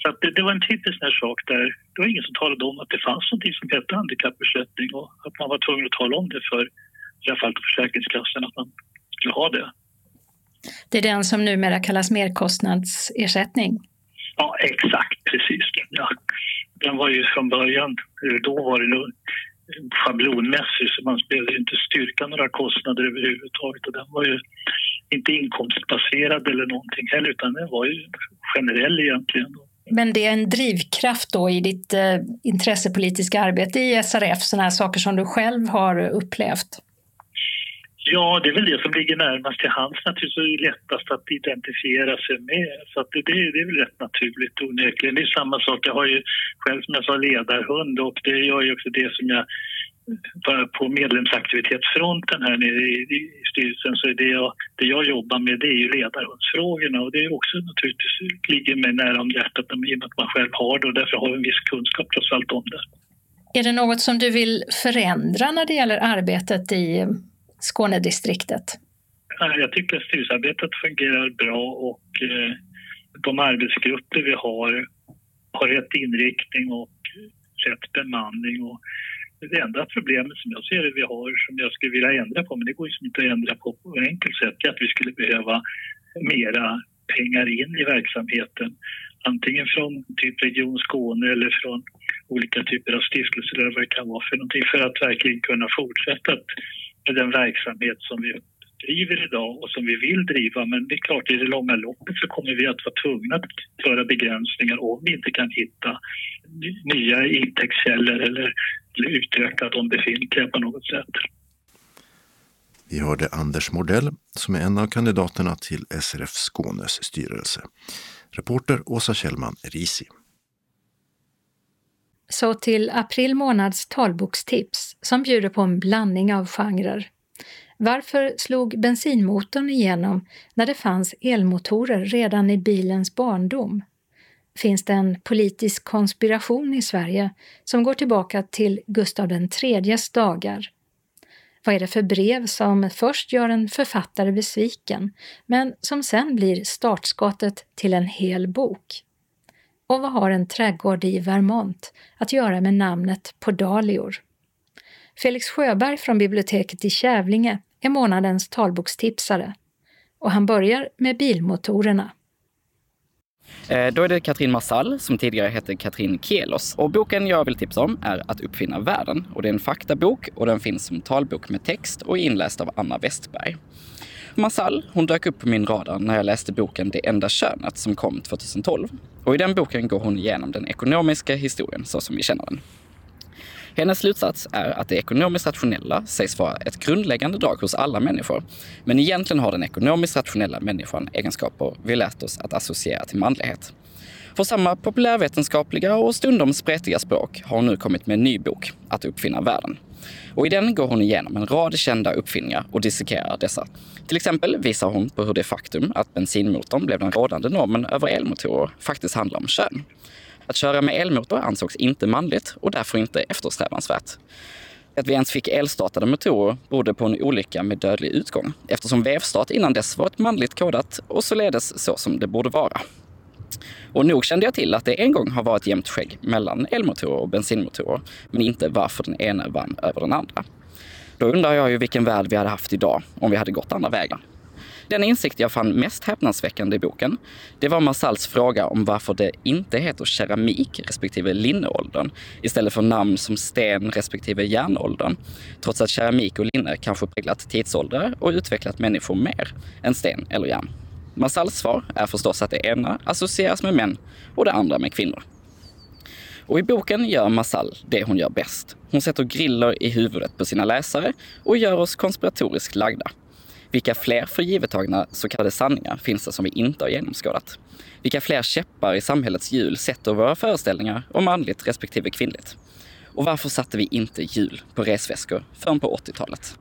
Så det, det, var en typisk sån sak där det var ingen som talade om att det fanns någonting som hette handikappersättning och att man var tvungen att tala om det för i alla fall Försäkringskassan att man skulle ha det. Det är den som numera kallas merkostnadsersättning? Ja, exakt, precis. Ja. Den var ju från början, då var det schablonmässig så man behövde inte styrka några kostnader överhuvudtaget och den var ju inte inkomstbaserad eller någonting heller utan den var ju generell egentligen. Men det är en drivkraft då i ditt eh, intressepolitiska arbete i SRF, sådana här saker som du själv har upplevt? Ja, det är väl det som ligger närmast till hands naturligtvis och lättast att identifiera sig med. Så att det, det, är väl rätt naturligt onekligen. Det är samma sak, jag har ju själv som jag sa ledarhund och det gör ju också det som jag på medlemsaktivitetsfronten här nere i, i styrelsen så är det jag, det jag jobbar med det är ju ledarhundsfrågorna och det är också naturligtvis ligger mig nära om hjärtat i och med att man själv har det och därför har en viss kunskap trots allt om det. Är det något som du vill förändra när det gäller arbetet i Skånedistriktet? Jag tycker att styrelsearbetet fungerar bra och eh, de arbetsgrupper vi har har rätt inriktning och rätt bemanning. Och det enda problemet som jag ser det vi har som jag skulle vilja ändra på, men det går ju inte att ändra på på ett enkelt sätt, är att vi skulle behöva mera pengar in i verksamheten. Antingen från typ Region Skåne eller från olika typer av stiftelser eller vad det kan vara för någonting för att verkligen kunna fortsätta att med den verksamhet som vi driver idag och som vi vill driva. Men det är klart, i det långa loppet så kommer vi att vara tvungna att göra begränsningar om vi inte kan hitta nya intäktskällor eller utöka de befintliga på något sätt. Vi hörde Anders Mordell som är en av kandidaterna till SRF Skånes styrelse. Reporter Åsa Kjellman Risi. Så till april månads talbokstips som bjuder på en blandning av genrer. Varför slog bensinmotorn igenom när det fanns elmotorer redan i bilens barndom? Finns det en politisk konspiration i Sverige som går tillbaka till Gustav IIIs dagar? Vad är det för brev som först gör en författare besviken, men som sen blir startskottet till en hel bok? Och vad har en trädgård i Vermont att göra med namnet på dahlior? Felix Sjöberg från biblioteket i Kävlinge är månadens talbokstipsare och han börjar med bilmotorerna. Eh, då är det Katrin Marsall som tidigare hette Katrin Kielos. Och boken jag vill tipsa om är Att uppfinna världen. Och det är en faktabok och den finns som talbok med text och är inläst av Anna Westberg. Marsall, hon dök upp på min radar när jag läste boken Det enda könet som kom 2012. Och i den boken går hon igenom den ekonomiska historien så som vi känner den. Hennes slutsats är att det ekonomiskt rationella sägs vara ett grundläggande drag hos alla människor. Men egentligen har den ekonomiskt rationella människan egenskaper vi lärt oss att associera till manlighet. För samma populärvetenskapliga och stundom spretiga språk har hon nu kommit med en ny bok, Att uppfinna världen. Och i den går hon igenom en rad kända uppfinningar och dissekerar dessa. Till exempel visar hon på hur det faktum att bensinmotorn blev den rådande normen över elmotorer faktiskt handlar om kön. Att köra med elmotor ansågs inte manligt och därför inte eftersträvansvärt. Att vi ens fick elstartade motorer berodde på en olycka med dödlig utgång eftersom vevstart innan dess var ett manligt kodat och således så som det borde vara. Och nog kände jag till att det en gång har varit jämnt skägg mellan elmotorer och bensinmotorer, men inte varför den ena vann över den andra. Då undrar jag ju vilken värld vi hade haft idag om vi hade gått andra vägar. Den insikt jag fann mest häpnadsväckande i boken, det var Marsals fråga om varför det inte heter keramik respektive linneåldern istället för namn som sten respektive järnåldern. Trots att keramik och linne kanske präglat tidsåldrar och utvecklat människor mer än sten eller järn. Marsalls svar är förstås att det ena associeras med män och det andra med kvinnor. Och i boken gör Massal det hon gör bäst. Hon sätter griller i huvudet på sina läsare och gör oss konspiratoriskt lagda. Vilka fler förgivettagna så kallade sanningar finns det som vi inte har genomskådat? Vilka fler käppar i samhällets hjul sätter våra föreställningar om manligt respektive kvinnligt? Och varför satte vi inte hjul på resväskor förrän på 80-talet?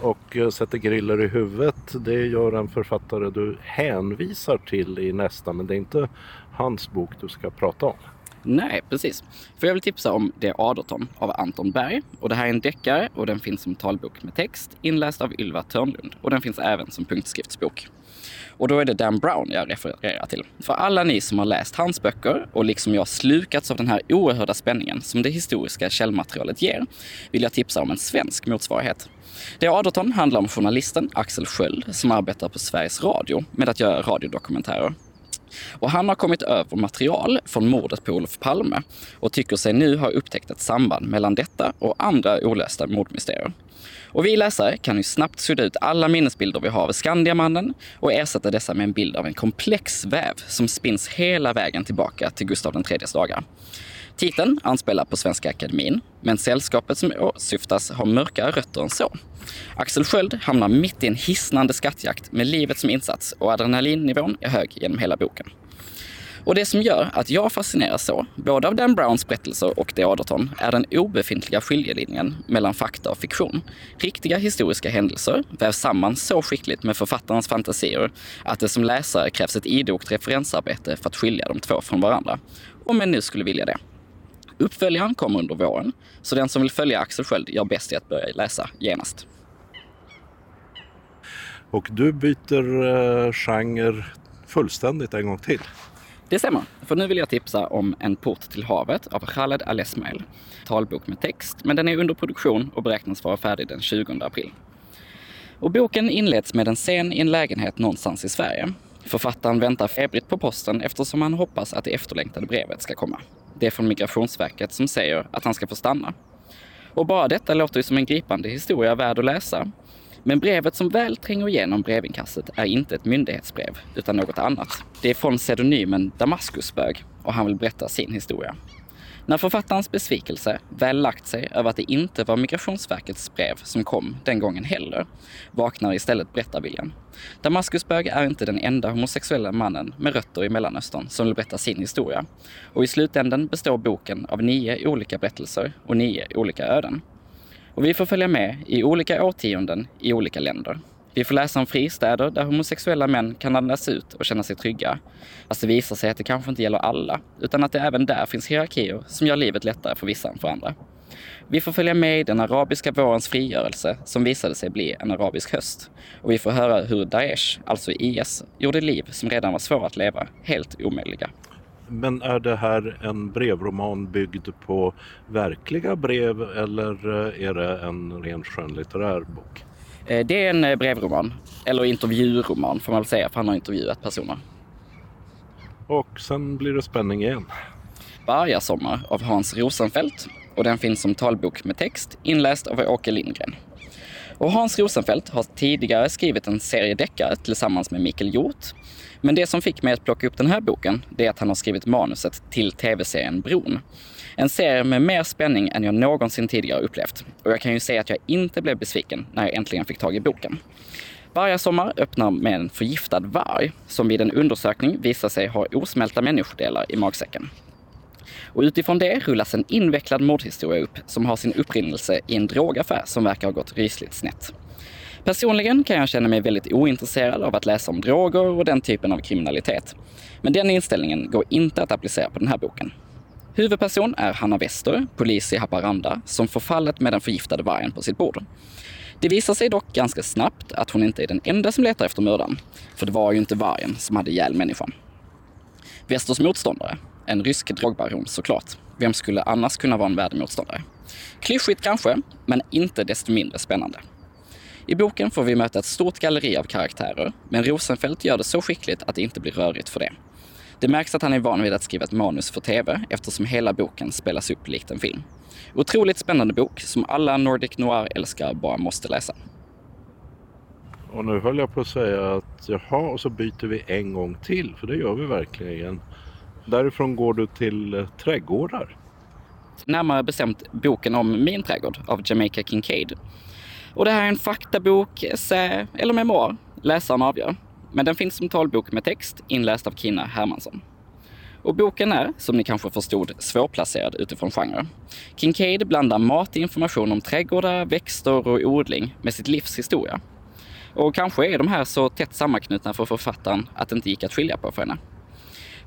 Och sätter griller i huvudet, det gör en författare du hänvisar till i nästa, men det är inte hans bok du ska prata om. Nej, precis. För jag vill tipsa om Det Aderton av Anton Berg. Och det här är en deckare och den finns som talbok med text inläst av Ylva Törnlund. Och den finns även som punktskriftsbok. Och då är det Dan Brown jag refererar till. För alla ni som har läst hans böcker och liksom jag slukats av den här oerhörda spänningen som det historiska källmaterialet ger, vill jag tipsa om en svensk motsvarighet. Det Aderton handlar om journalisten Axel Sköld som arbetar på Sveriges Radio med att göra radiodokumentärer. Och han har kommit över material från mordet på Olof Palme och tycker sig nu ha upptäckt ett samband mellan detta och andra olösta mordmysterier. Och vi läsare kan ju snabbt sudda ut alla minnesbilder vi har av Skandiamannen och ersätta dessa med en bild av en komplex väv som spinns hela vägen tillbaka till Gustav IIIs dagar. Titeln anspelar på Svenska Akademin, men sällskapet som åsyftas har mörkare rötter än så. Axel Sköld hamnar mitt i en hisnande skattjakt med livet som insats och adrenalinnivån är hög genom hela boken. Och det som gör att jag fascineras så, både av Dan Browns berättelser och The Aderton, är den obefintliga skiljelinjen mellan fakta och fiktion. Riktiga historiska händelser vävs samman så skickligt med författarens fantasier att det som läsare krävs ett idogt referensarbete för att skilja de två från varandra. Om jag nu skulle vilja det. Uppföljaren kommer under våren, så den som vill följa Axel Sköld gör bäst i att börja läsa genast. Och du byter eh, genre fullständigt en gång till. Det stämmer, för nu vill jag tipsa om En port till havet av Khaled Al-Esmail. Talbok med text, men den är under produktion och beräknas vara färdig den 20 april. Och boken inleds med en scen i en lägenhet någonstans i Sverige. Författaren väntar febrigt på posten eftersom han hoppas att det efterlängtade brevet ska komma. Det är från Migrationsverket som säger att han ska få stanna. Och bara detta låter ju som en gripande historia värd att läsa. Men brevet som väl tränger igenom brevinkastet är inte ett myndighetsbrev, utan något annat. Det är från pseudonymen Damaskusbög och han vill berätta sin historia. När författarens besvikelse väl lagt sig över att det inte var Migrationsverkets brev som kom den gången heller, vaknar istället berättarviljan. Damaskusbög är inte den enda homosexuella mannen med rötter i Mellanöstern som vill berätta sin historia. Och i slutänden består boken av nio olika berättelser och nio olika öden. Och vi får följa med i olika årtionden i olika länder. Vi får läsa om fristäder där homosexuella män kan andas ut och känna sig trygga. Fast det visar sig att det kanske inte gäller alla, utan att det även där finns hierarkier som gör livet lättare för vissa än för andra. Vi får följa med i den arabiska vårens frigörelse som visade sig bli en arabisk höst. Och vi får höra hur Daesh, alltså IS, gjorde liv som redan var svåra att leva helt omöjliga. Men är det här en brevroman byggd på verkliga brev eller eh, är det en ren skönlitterär bok? Eh, det är en eh, brevroman, eller intervjuroman får man väl säga, för han har intervjuat personer. Och sen blir det spänning igen. Vargasommar av Hans Rosenfeldt och den finns som talbok med text inläst av Åke Lindgren. Och Hans Rosenfeldt har tidigare skrivit en serie deckare tillsammans med Mikael Hjort. Men det som fick mig att plocka upp den här boken, det är att han har skrivit manuset till tv-serien Bron. En serie med mer spänning än jag någonsin tidigare upplevt. Och jag kan ju säga att jag inte blev besviken när jag äntligen fick tag i boken. Varje sommar öppnar med en förgiftad varg som vid en undersökning visar sig ha osmälta människodelar i magsäcken. Och utifrån det rullas en invecklad mordhistoria upp som har sin upprinnelse i en drogaffär som verkar ha gått rysligt snett. Personligen kan jag känna mig väldigt ointresserad av att läsa om droger och den typen av kriminalitet. Men den inställningen går inte att applicera på den här boken. Huvudperson är Hanna Wester, polis i Haparanda, som får fallet med den förgiftade vargen på sitt bord. Det visar sig dock ganska snabbt att hon inte är den enda som letar efter mördaren. För det var ju inte vargen som hade ihjäl människan. Westers motståndare, en rysk drogbaron såklart. Vem skulle annars kunna vara en värdig motståndare? Klyschigt kanske, men inte desto mindre spännande. I boken får vi möta ett stort galleri av karaktärer, men Rosenfeldt gör det så skickligt att det inte blir rörigt för det. Det märks att han är van vid att skriva ett manus för tv eftersom hela boken spelas upp likt en film. Otroligt spännande bok som alla Nordic Noir-älskare bara måste läsa. Och nu höll jag på att säga att jaha, och så byter vi en gång till, för det gör vi verkligen. Därifrån går du till eh, trädgårdar. Närmare bestämt boken om min trädgård av Jamaica Kincaid. Och det här är en faktabok, essä eller memoar. Läsaren avgör. Men den finns som talbok med text inläst av Kina Hermansson. Och boken är, som ni kanske förstod, svårplacerad utifrån genre. Kincaid blandar matinformation om trädgårdar, växter och odling med sitt livs historia. Och kanske är de här så tätt sammanknutna för författaren att det inte gick att skilja på för henne.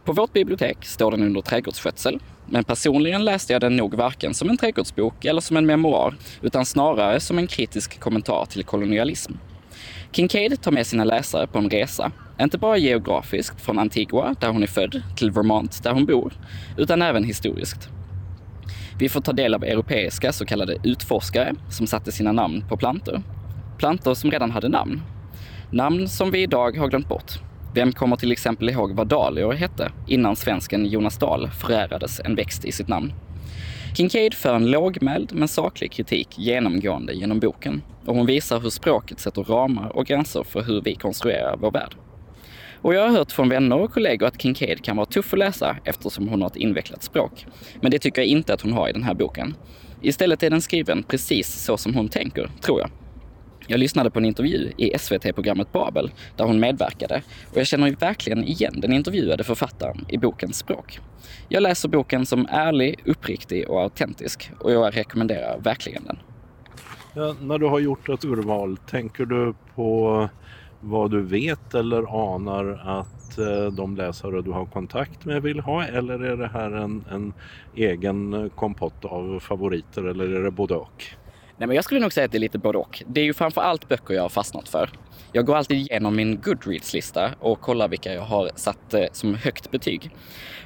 På vårt bibliotek står den under trädgårdsskötsel, men personligen läste jag den nog varken som en trädgårdsbok eller som en memoar, utan snarare som en kritisk kommentar till kolonialism. Kincaid tar med sina läsare på en resa, inte bara geografiskt från Antigua, där hon är född, till Vermont, där hon bor, utan även historiskt. Vi får ta del av europeiska så kallade utforskare som satte sina namn på plantor. Plantor som redan hade namn. Namn som vi idag har glömt bort. Vem kommer till exempel ihåg vad dahlior hette innan svensken Jonas Dahl förärades en växt i sitt namn? Kincaid för en lågmäld men saklig kritik genomgående genom boken och hon visar hur språket sätter ramar och gränser för hur vi konstruerar vår värld. Och jag har hört från vänner och kollegor att Kincaid kan vara tuff att läsa eftersom hon har ett invecklat språk. Men det tycker jag inte att hon har i den här boken. Istället är den skriven precis så som hon tänker, tror jag. Jag lyssnade på en intervju i SVT-programmet Babel där hon medverkade och jag känner verkligen igen den intervjuade författaren i bokens språk. Jag läser boken som ärlig, uppriktig och autentisk och jag rekommenderar verkligen den. Ja, när du har gjort ett urval, tänker du på vad du vet eller anar att eh, de läsare du har kontakt med vill ha eller är det här en, en egen kompott av favoriter eller är det både och? Nej, men jag skulle nog säga att det är lite både och. Det är ju framför allt böcker jag har fastnat för. Jag går alltid igenom min Goodreads-lista och kollar vilka jag har satt eh, som högt betyg.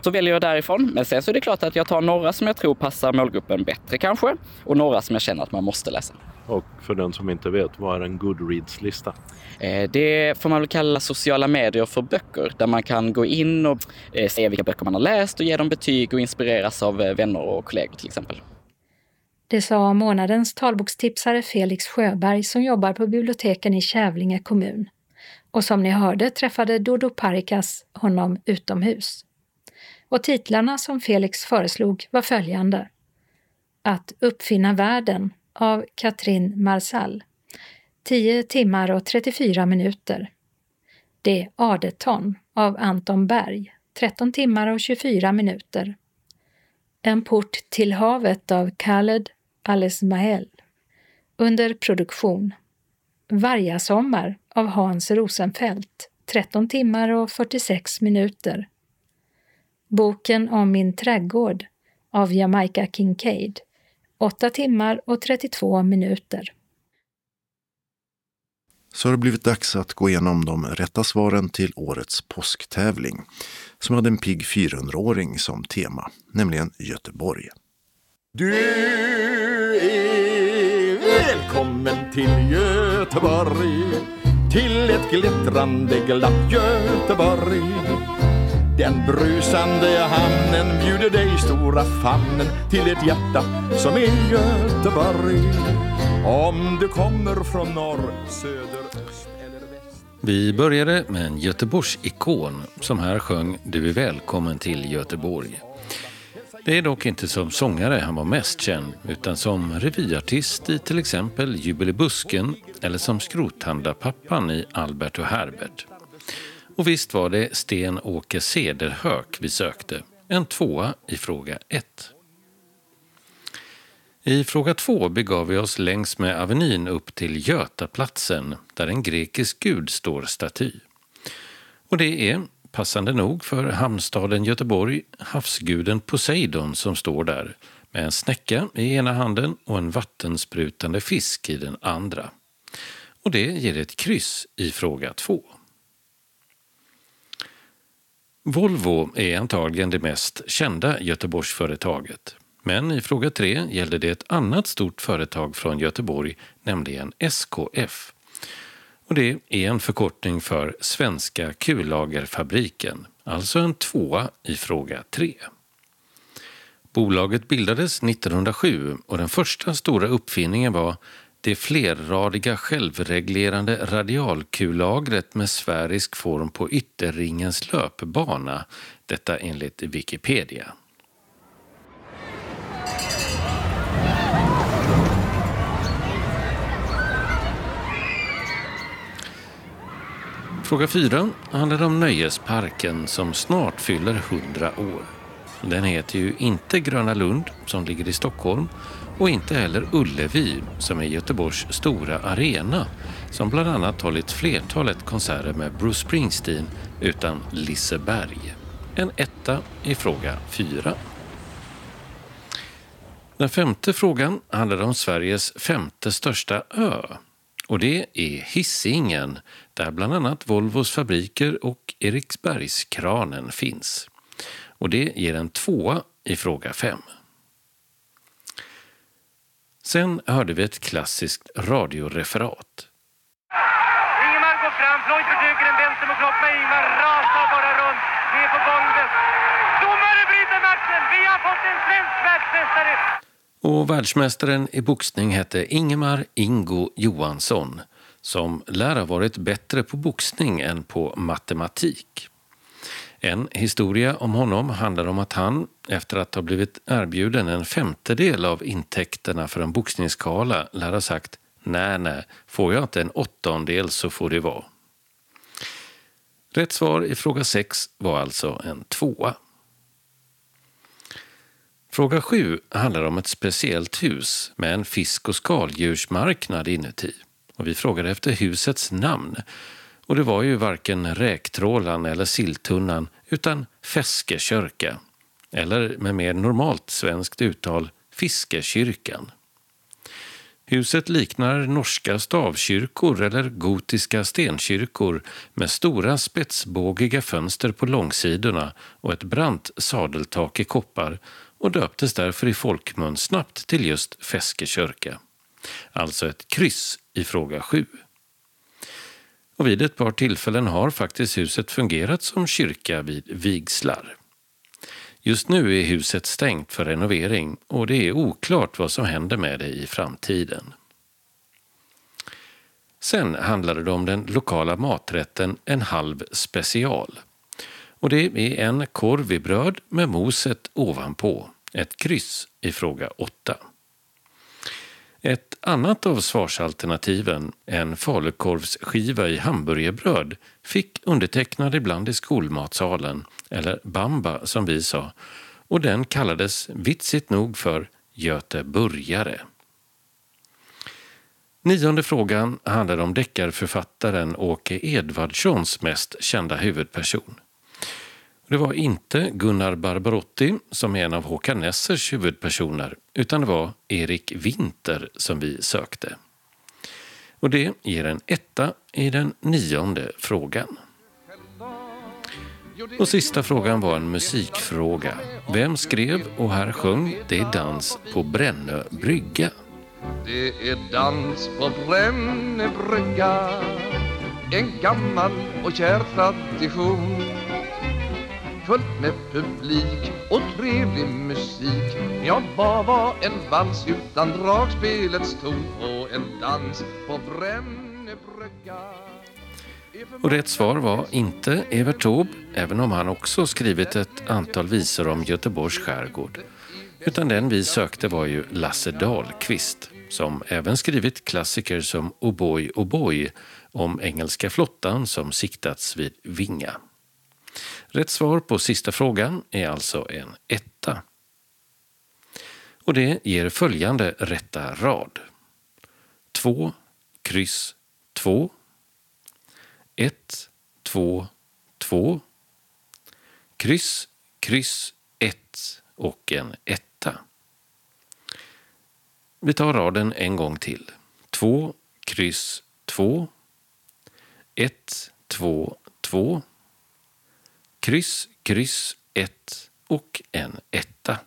Så väljer jag därifrån, men sen så är det klart att jag tar några som jag tror passar målgruppen bättre kanske och några som jag känner att man måste läsa. Och för den som inte vet, vad är en Goodreads-lista? Eh, det får man väl kalla sociala medier för böcker där man kan gå in och eh, se vilka böcker man har läst och ge dem betyg och inspireras av vänner och kollegor till exempel. Det sa månadens talbokstipsare Felix Sjöberg som jobbar på biblioteken i Kävlinge kommun. Och som ni hörde träffade Dodo Parikas honom utomhus. och titlarna som Felix föreslog var följande. Att uppfinna världen av Katrin Marsall 10 timmar och 34 minuter. Det Adeton av Anton Berg 13 timmar och 24 minuter. En port till havet av Khaled Al-Ismael. Under produktion. Vargasommar av Hans Rosenfeldt 13 timmar och 46 minuter. Boken om min trädgård av Jamaica Kincaid 8 timmar och 32 minuter. Så har det blivit dags att gå igenom de rätta svaren till årets påsktävling som hade en pigg 400-åring som tema, nämligen Göteborg. Du är välkommen till Göteborg till ett glittrande glatt Göteborg den brusande hamnen bjuder dig stora famnen till ett hjärta som är Göteborg. Om du kommer från norr, söder. Vi började med en Göteborgs-ikon som här sjöng Du är välkommen till Göteborg. Det är dock inte som sångare han var mest känd utan som revyartist i till exempel Jubelibusken eller som skrothandlarpappan i Albert och Herbert. Och visst var det Sten-Åke Cederhök vi sökte. En tvåa i fråga ett. I fråga två begav vi oss längs med Avenyn upp till Götaplatsen där en grekisk gud står staty. Och det är, passande nog för hamnstaden Göteborg, havsguden Poseidon som står där med en snäcka i ena handen och en vattensprutande fisk i den andra. Och det ger ett kryss i fråga två. Volvo är antagligen det mest kända Göteborgsföretaget. Men i fråga tre gällde det ett annat stort företag från Göteborg, nämligen SKF. Och det är en förkortning för Svenska Kullagerfabriken, alltså en tvåa i fråga tre. Bolaget bildades 1907 och den första stora uppfinningen var det flerradiga självreglerande radialkullagret med sfärisk form på ytterringens löpbana. Detta enligt Wikipedia. Fråga 4 handlar om nöjesparken som snart fyller 100 år. Den heter ju inte Gröna Lund som ligger i Stockholm och inte heller Ullevi som är Göteborgs stora arena som bland annat hållit flertalet konserter med Bruce Springsteen utan Liseberg. En etta i fråga 4. Den femte frågan handlar om Sveriges femte största ö. Och det är Hisingen, där bland annat Volvos fabriker och Eriksbergskranen finns. Och det ger en tvåa i fråga 5. Sen hörde vi ett klassiskt radioreferat. Ingemar går fram, Floyd försöker en vänster mot kropp, men Ingemar rasar bara runt, ner på golvet. Domare bryter matchen! Vi har fått en svensk världsmästare! Och världsmästaren i boxning hette Ingemar Ingo Johansson som lär ha varit bättre på boxning än på matematik. En historia om honom handlar om att han, efter att ha blivit erbjuden en femtedel av intäkterna för en boxningsskala, lär ha sagt nej, nej, får jag inte en åttondel så får det vara. Rätt svar i fråga 6 var alltså en tvåa. Fråga 7 handlar om ett speciellt hus med en fisk och skaldjursmarknad inuti. Och vi frågade efter husets namn och det var ju varken räktrålan eller silltunnan utan Feskekörka. Eller med mer normalt svenskt uttal Fiskekyrkan. Huset liknar norska stavkyrkor eller gotiska stenkyrkor med stora spetsbågiga fönster på långsidorna och ett brant sadeltak i koppar och döptes därför i folkmun snabbt till just Feskekörka. Alltså ett kryss i fråga 7. Och vid ett par tillfällen har faktiskt huset fungerat som kyrka vid vigslar. Just nu är huset stängt för renovering och det är oklart vad som händer med det i framtiden. Sen handlade det om den lokala maträtten en halv special. Och det är en korv i bröd med moset ovanpå. Ett kryss i fråga 8. Ett annat av svarsalternativen, en falukorvsskiva i hamburgerbröd, fick undertecknad ibland i skolmatsalen, eller bamba som vi sa, och den kallades vitsigt nog för Göteborgare. Nionde frågan handlar om deckarförfattaren Åke Edvardssons mest kända huvudperson. Det var inte Gunnar Barbarotti som är en av Håkan Nessers huvudpersoner, utan det var Erik Winter som vi sökte. Och det ger en etta i den nionde frågan. Och sista frågan var en musikfråga. Vem skrev och här sjöng Det är dans på Brännö brygga? Det är dans på Brännö brygga En gammal och kär tradition fullt med publik och trevlig musik Ja, vad var en vals utan dragspelets ton och en dans på Brännö brygga Och rätt svar var inte Evert Taube, även om han också skrivit ett antal visor om Göteborgs skärgård. Utan den vi sökte var ju Lasse Dahlqvist, som även skrivit klassiker som O'boy, O'boy om engelska flottan som siktats vid Vinga. Rätt svar på sista frågan är alltså en etta. Och det ger följande rätta rad. 2, kryss 2. 1, 2, 2. Kryss, kryss 1 och en etta. Vi tar raden en gång till. 2, kryss 2. 1, 2, 2 kryss, kryss, ett och en etta.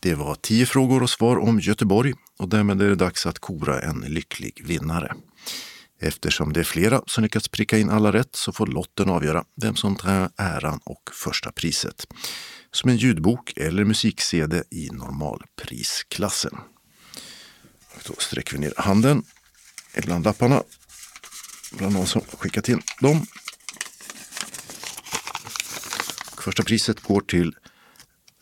Det var tio frågor och svar om Göteborg och därmed är det dags att kora en lycklig vinnare. Eftersom det är flera som lyckats pricka in alla rätt så får lotten avgöra vem som tar äran och första priset. Som en ljudbok eller musik-CD i normalprisklassen. Då sträcker vi ner handen bland lapparna, bland de som skickat in dem. Första priset går till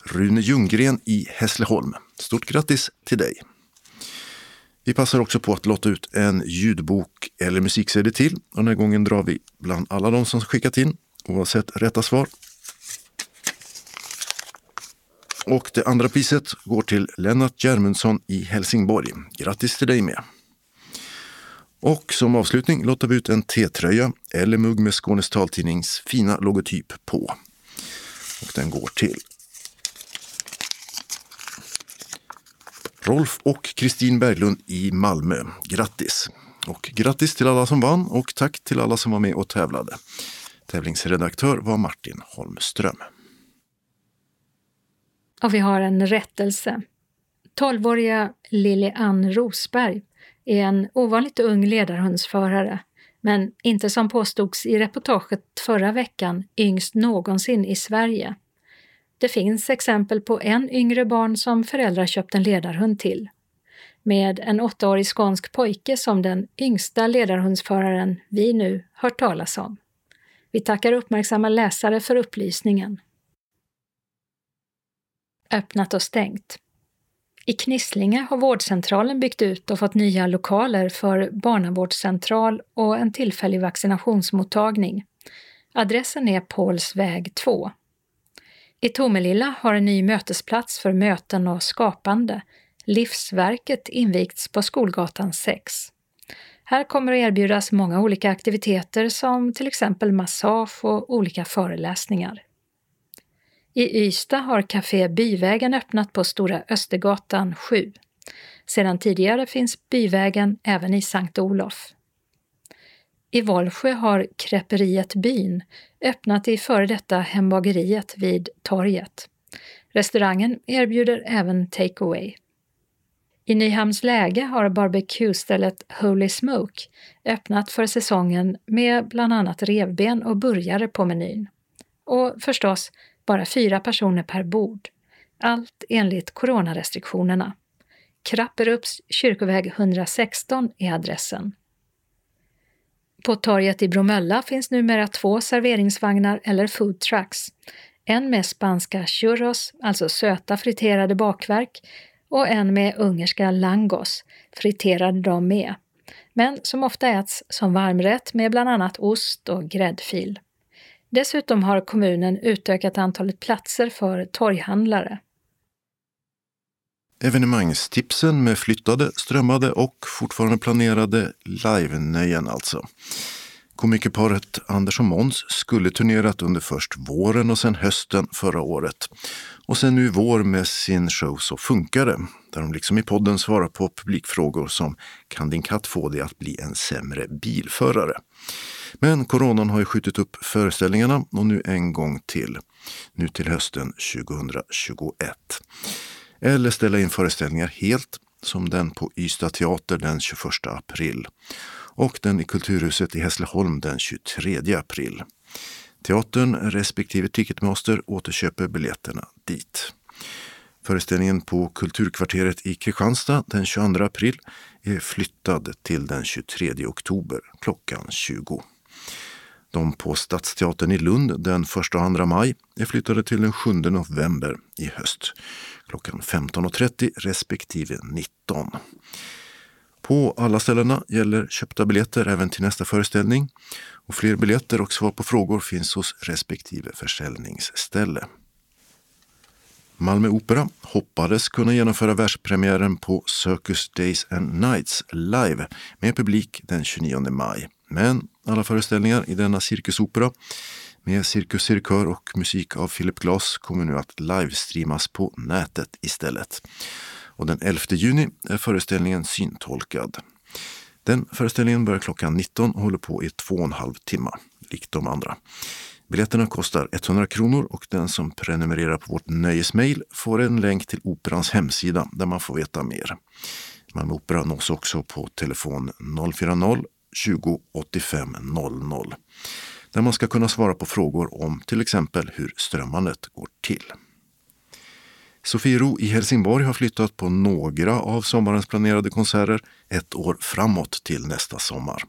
Rune Ljunggren i Hässleholm. Stort grattis till dig! Vi passar också på att lotta ut en ljudbok eller musik-CD till och den här gången drar vi bland alla de som skickat in, oavsett rätta svar. Och det andra priset går till Lennart Germundsson i Helsingborg. Grattis till dig med! Och som avslutning lottar vi ut en T-tröja eller mugg med Skånes taltidnings fina logotyp på. Och den går till Rolf och Kristin Berglund i Malmö. Grattis! Och grattis till alla som vann och tack till alla som var med och tävlade. Tävlingsredaktör var Martin Holmström. Och vi har en rättelse. 12-åriga Lili Ann Rosberg är en ovanligt ung ledarhundsförare men inte som påstods i reportaget förra veckan yngst någonsin i Sverige. Det finns exempel på en yngre barn som föräldrar köpt en ledarhund till. Med en åttaårig skånsk pojke som den yngsta ledarhundsföraren vi nu hört talas om. Vi tackar uppmärksamma läsare för upplysningen. Öppnat och stängt. I Knislinge har vårdcentralen byggt ut och fått nya lokaler för barnavårdscentral och en tillfällig vaccinationsmottagning. Adressen är Paulsväg 2. I Tomelilla har en ny mötesplats för möten och skapande, Livsverket, invigts på Skolgatan 6. Här kommer att erbjudas många olika aktiviteter som till exempel massage och olika föreläsningar. I Ystad har Café Byvägen öppnat på Stora Östergatan 7. Sedan tidigare finns Byvägen även i Sankt Olof. I Vollsjö har Kräperiet Byn öppnat i före detta Hembageriet vid torget. Restaurangen erbjuder även takeaway. I Nyhamns läge har barbecue-stället Holy Smoke öppnat för säsongen med bland annat revben och burgare på menyn. Och förstås bara fyra personer per bord. Allt enligt coronarestriktionerna. Krapperups kyrkoväg 116 är adressen. På torget i Bromölla finns numera två serveringsvagnar eller food trucks. En med spanska churros, alltså söta friterade bakverk, och en med ungerska langos, friterade de med, men som ofta äts som varmrätt med bland annat ost och gräddfil. Dessutom har kommunen utökat antalet platser för torghandlare. Evenemangstipsen med flyttade, strömmade och fortfarande planerade live-nöjen alltså. Komikerparet Anders och Måns skulle turnerat under först våren och sen hösten förra året. Och sen nu i vår med sin show Så funkar det, där de liksom i podden svarar på publikfrågor som Kan din katt få dig att bli en sämre bilförare? Men coronan har ju skjutit upp föreställningarna och nu en gång till. Nu till hösten 2021. Eller ställa in föreställningar helt, som den på Ystad teater den 21 april och den i Kulturhuset i Hässleholm den 23 april. Teatern respektive Ticketmaster återköper biljetterna dit. Föreställningen på Kulturkvarteret i Kristianstad den 22 april är flyttad till den 23 oktober klockan 20. De på Stadsteatern i Lund den 1 och 2 maj är flyttade till den 7 november i höst klockan 15.30 respektive 19. På alla ställena gäller köpta biljetter även till nästa föreställning och fler biljetter och svar på frågor finns hos respektive försäljningsställe. Malmö Opera hoppades kunna genomföra världspremiären på Circus Days and Nights live med publik den 29 maj. Men alla föreställningar i denna cirkusopera med Cirkus Cirkör och musik av Philip Glass kommer nu att livestreamas på nätet istället. Och den 11 juni är föreställningen syntolkad. Den föreställningen börjar klockan 19 och håller på i två och en halv timme, likt de andra. Biljetterna kostar 100 kronor och den som prenumererar på vårt nöjesmail får en länk till Operans hemsida där man får veta mer. Malmö Opera nås också på telefon 040 20.85.00, där man ska kunna svara på frågor om till exempel hur strömmandet går till. Sofiero i Helsingborg har flyttat på några av sommarens planerade konserter ett år framåt till nästa sommar.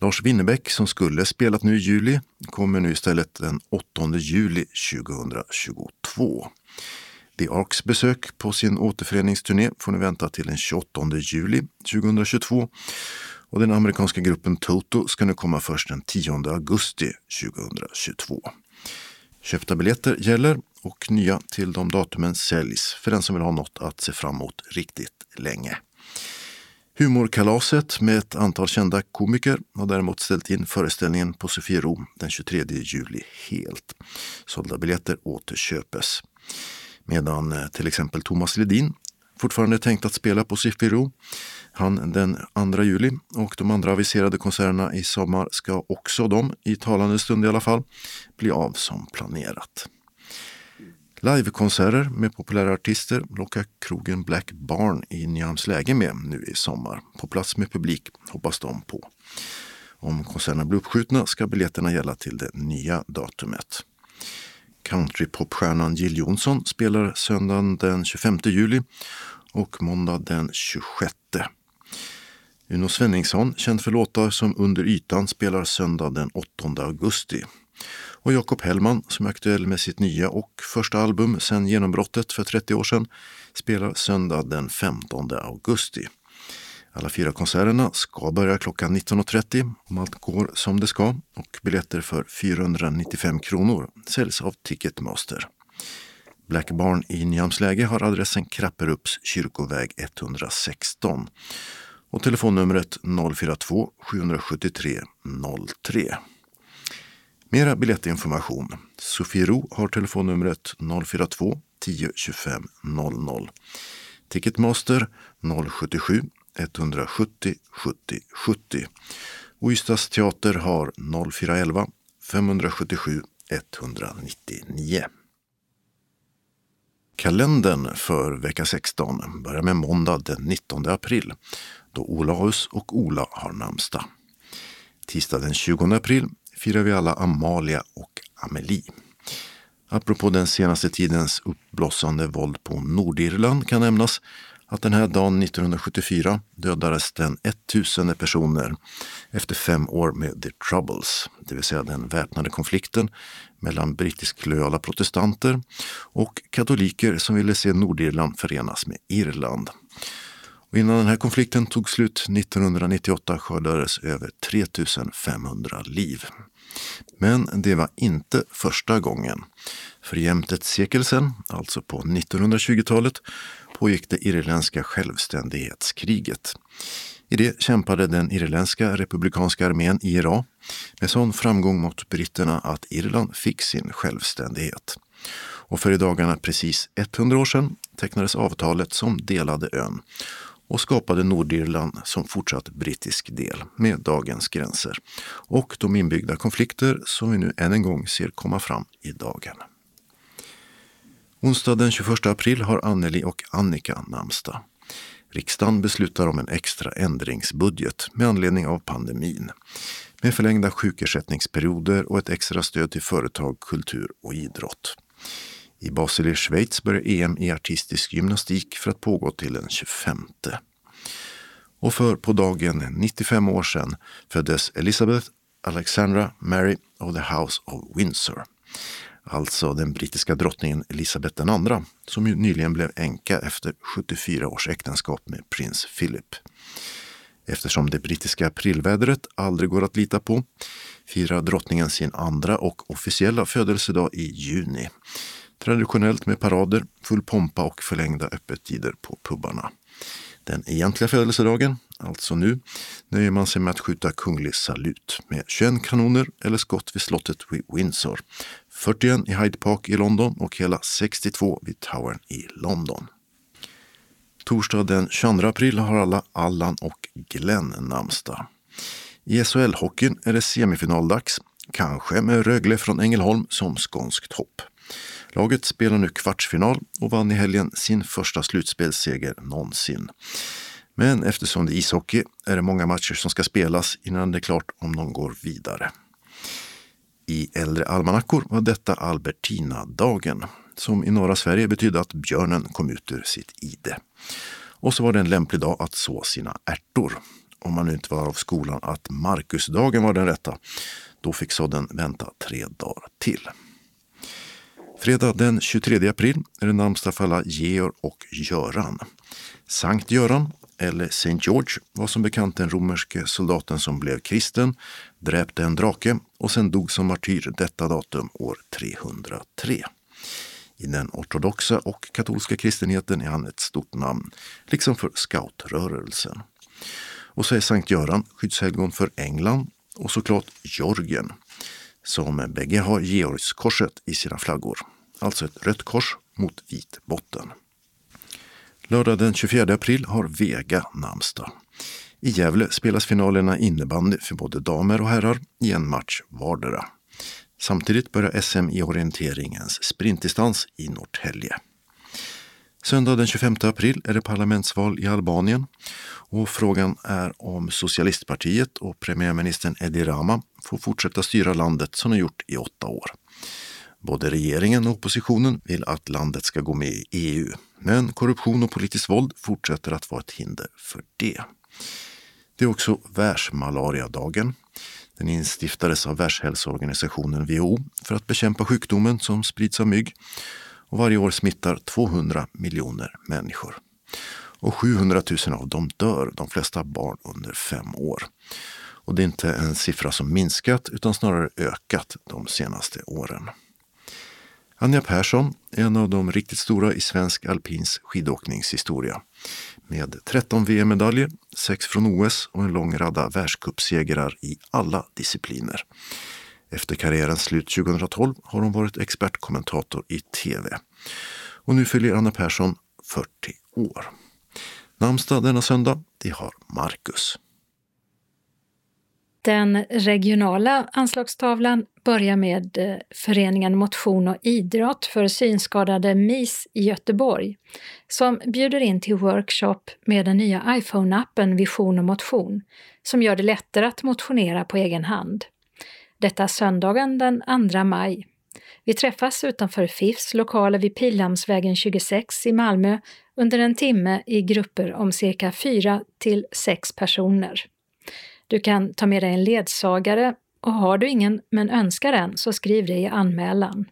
Lars Winnerbäck som skulle spelat nu i juli kommer nu istället den 8 juli 2022. The Arks besök på sin återföreningsturné får ni vänta till den 28 juli 2022 och den amerikanska gruppen Toto ska nu komma först den 10 augusti 2022. Köpta biljetter gäller och nya till de datumen säljs för den som vill ha något att se fram emot riktigt länge. Humorkalaset med ett antal kända komiker har däremot ställt in föreställningen på Sofiero den 23 juli helt. Sålda biljetter återköpes. Medan eh, till exempel Thomas Ledin fortfarande tänkt att spela på Sofiero han den 2 juli och de andra aviserade konserterna i sommar ska också de, i talande stund i alla fall, bli av som planerat. Livekonserter med populära artister lockar krogen Black Barn i Nyhamnsläge med nu i sommar. På plats med publik hoppas de på. Om konserterna blir uppskjutna ska biljetterna gälla till det nya datumet. Countrypopstjärnan Jill Johnson spelar söndagen den 25 juli och måndag den 26. Uno Svenningsson, känd för låtar som Under ytan, spelar söndag den 8 augusti. Och Jakob Hellman, som är aktuell med sitt nya och första album sedan genombrottet för 30 år sedan, spelar söndag den 15 augusti. Alla fyra konserterna ska börja klockan 19.30 om allt går som det ska och biljetter för 495 kronor säljs av Ticketmaster. Black Barn i Nyhamnsläge har adressen Krapperups kyrkoväg 116 och telefonnumret 042 773 03. Mera biljettinformation. Sofiero har telefonnumret 042 10 25 00. Ticketmaster 077 170 70 70. Och Ystads teater har 0411 577 199. Kalendern för vecka 16 börjar med måndag den 19 april då Olaus och Ola har namnsdag. Tisdag den 20 april firar vi alla Amalia och Amelie. Apropå den senaste tidens uppblossande våld på Nordirland kan nämnas att den här dagen 1974 dödades den 1000 personer efter fem år med The Troubles, det vill säga den väpnade konflikten mellan brittisk lojala protestanter och katoliker som ville se Nordirland förenas med Irland. Och innan den här konflikten tog slut 1998 skördades över 3500 liv. Men det var inte första gången. För jämnt ett sekel sedan, alltså på 1920-talet, pågick det irländska självständighetskriget. I det kämpade den irländska republikanska armén IRA med sån framgång mot britterna att Irland fick sin självständighet. Och för i dagarna precis 100 år sedan tecknades avtalet som delade ön och skapade Nordirland som fortsatt brittisk del med dagens gränser och de inbyggda konflikter som vi nu än en gång ser komma fram i dagen. Onsdag den 21 april har Anneli och Annika namnsdag. Riksdagen beslutar om en extra ändringsbudget med anledning av pandemin med förlängda sjukersättningsperioder och ett extra stöd till företag, kultur och idrott. I Basel i Schweiz börjar EM i artistisk gymnastik för att pågå till den 25. Och för på dagen 95 år sedan föddes Elizabeth Alexandra Mary of the House of Windsor. Alltså den brittiska drottningen Elisabeth II som ju nyligen blev änka efter 74 års äktenskap med prins Philip. Eftersom det brittiska aprilvädret aldrig går att lita på firar drottningen sin andra och officiella födelsedag i juni. Traditionellt med parader, full pompa och förlängda öppettider på pubarna. Den egentliga födelsedagen, alltså nu, nöjer man sig med att skjuta kunglig salut med 21 kanoner eller skott vid slottet vid Windsor, 41 i Hyde Park i London och hela 62 vid Towern i London. Torsdag den 22 april har alla Allan och Glenn namnsdag. I SHL-hockeyn är det semifinaldags, kanske med Rögle från Ängelholm som skånskt hopp. Laget spelar nu kvartsfinal och vann i helgen sin första slutspelsseger någonsin. Men eftersom det är ishockey är det många matcher som ska spelas innan det är klart om de går vidare. I äldre almanackor var detta Albertina-dagen som i norra Sverige betydde att björnen kom ut ur sitt ide. Och så var det en lämplig dag att så sina ärtor. Om man nu inte var av skolan att Markusdagen var den rätta. Då fick sådden vänta tre dagar till. Fredag den 23 april är det namnsdag för alla Georg och Göran. Sankt Göran, eller Saint George, var som bekant den romerske soldaten som blev kristen, dräpte en drake och sen dog som martyr detta datum år 303. I den ortodoxa och katolska kristenheten är han ett stort namn, liksom för scoutrörelsen. Och så är Sankt Göran skyddshelgon för England och såklart Georgien, som bägge har Georgskorset i sina flaggor. Alltså ett rött kors mot vit botten. Lördag den 24 april har Vega namnsdag. I Gävle spelas finalerna innebandy för både damer och herrar i en match vardera. Samtidigt börjar SM i orienteringens sprintdistans i Norrtälje. Söndag den 25 april är det parlamentsval i Albanien och frågan är om socialistpartiet och premiärministern Edi Rama får fortsätta styra landet som de gjort i åtta år. Både regeringen och oppositionen vill att landet ska gå med i EU, men korruption och politiskt våld fortsätter att vara ett hinder för det. Det är också världsmalariadagen. Den instiftades av Världshälsoorganisationen WHO för att bekämpa sjukdomen som sprids av mygg och varje år smittar 200 miljoner människor. Och 700 000 av dem dör, de flesta barn under fem år. Och det är inte en siffra som minskat utan snarare ökat de senaste åren. Anja Persson är en av de riktigt stora i svensk alpins skidåkningshistoria. Med 13 VM-medaljer, 6 från OS och en lång radda världscupsegrar i alla discipliner. Efter karriärens slut 2012 har hon varit expertkommentator i tv. Och nu fyller Anna Persson 40 år. Namnsdag denna söndag, det har Marcus. Den regionala anslagstavlan börjar med eh, föreningen Motion och idrott för synskadade MIS i Göteborg som bjuder in till workshop med den nya iPhone-appen Vision och motion som gör det lättare att motionera på egen hand. Detta söndagen den 2 maj. Vi träffas utanför FIFs lokaler vid Pildammsvägen 26 i Malmö under en timme i grupper om cirka fyra till sex personer. Du kan ta med dig en ledsagare och har du ingen men önskar en så skriv det i anmälan.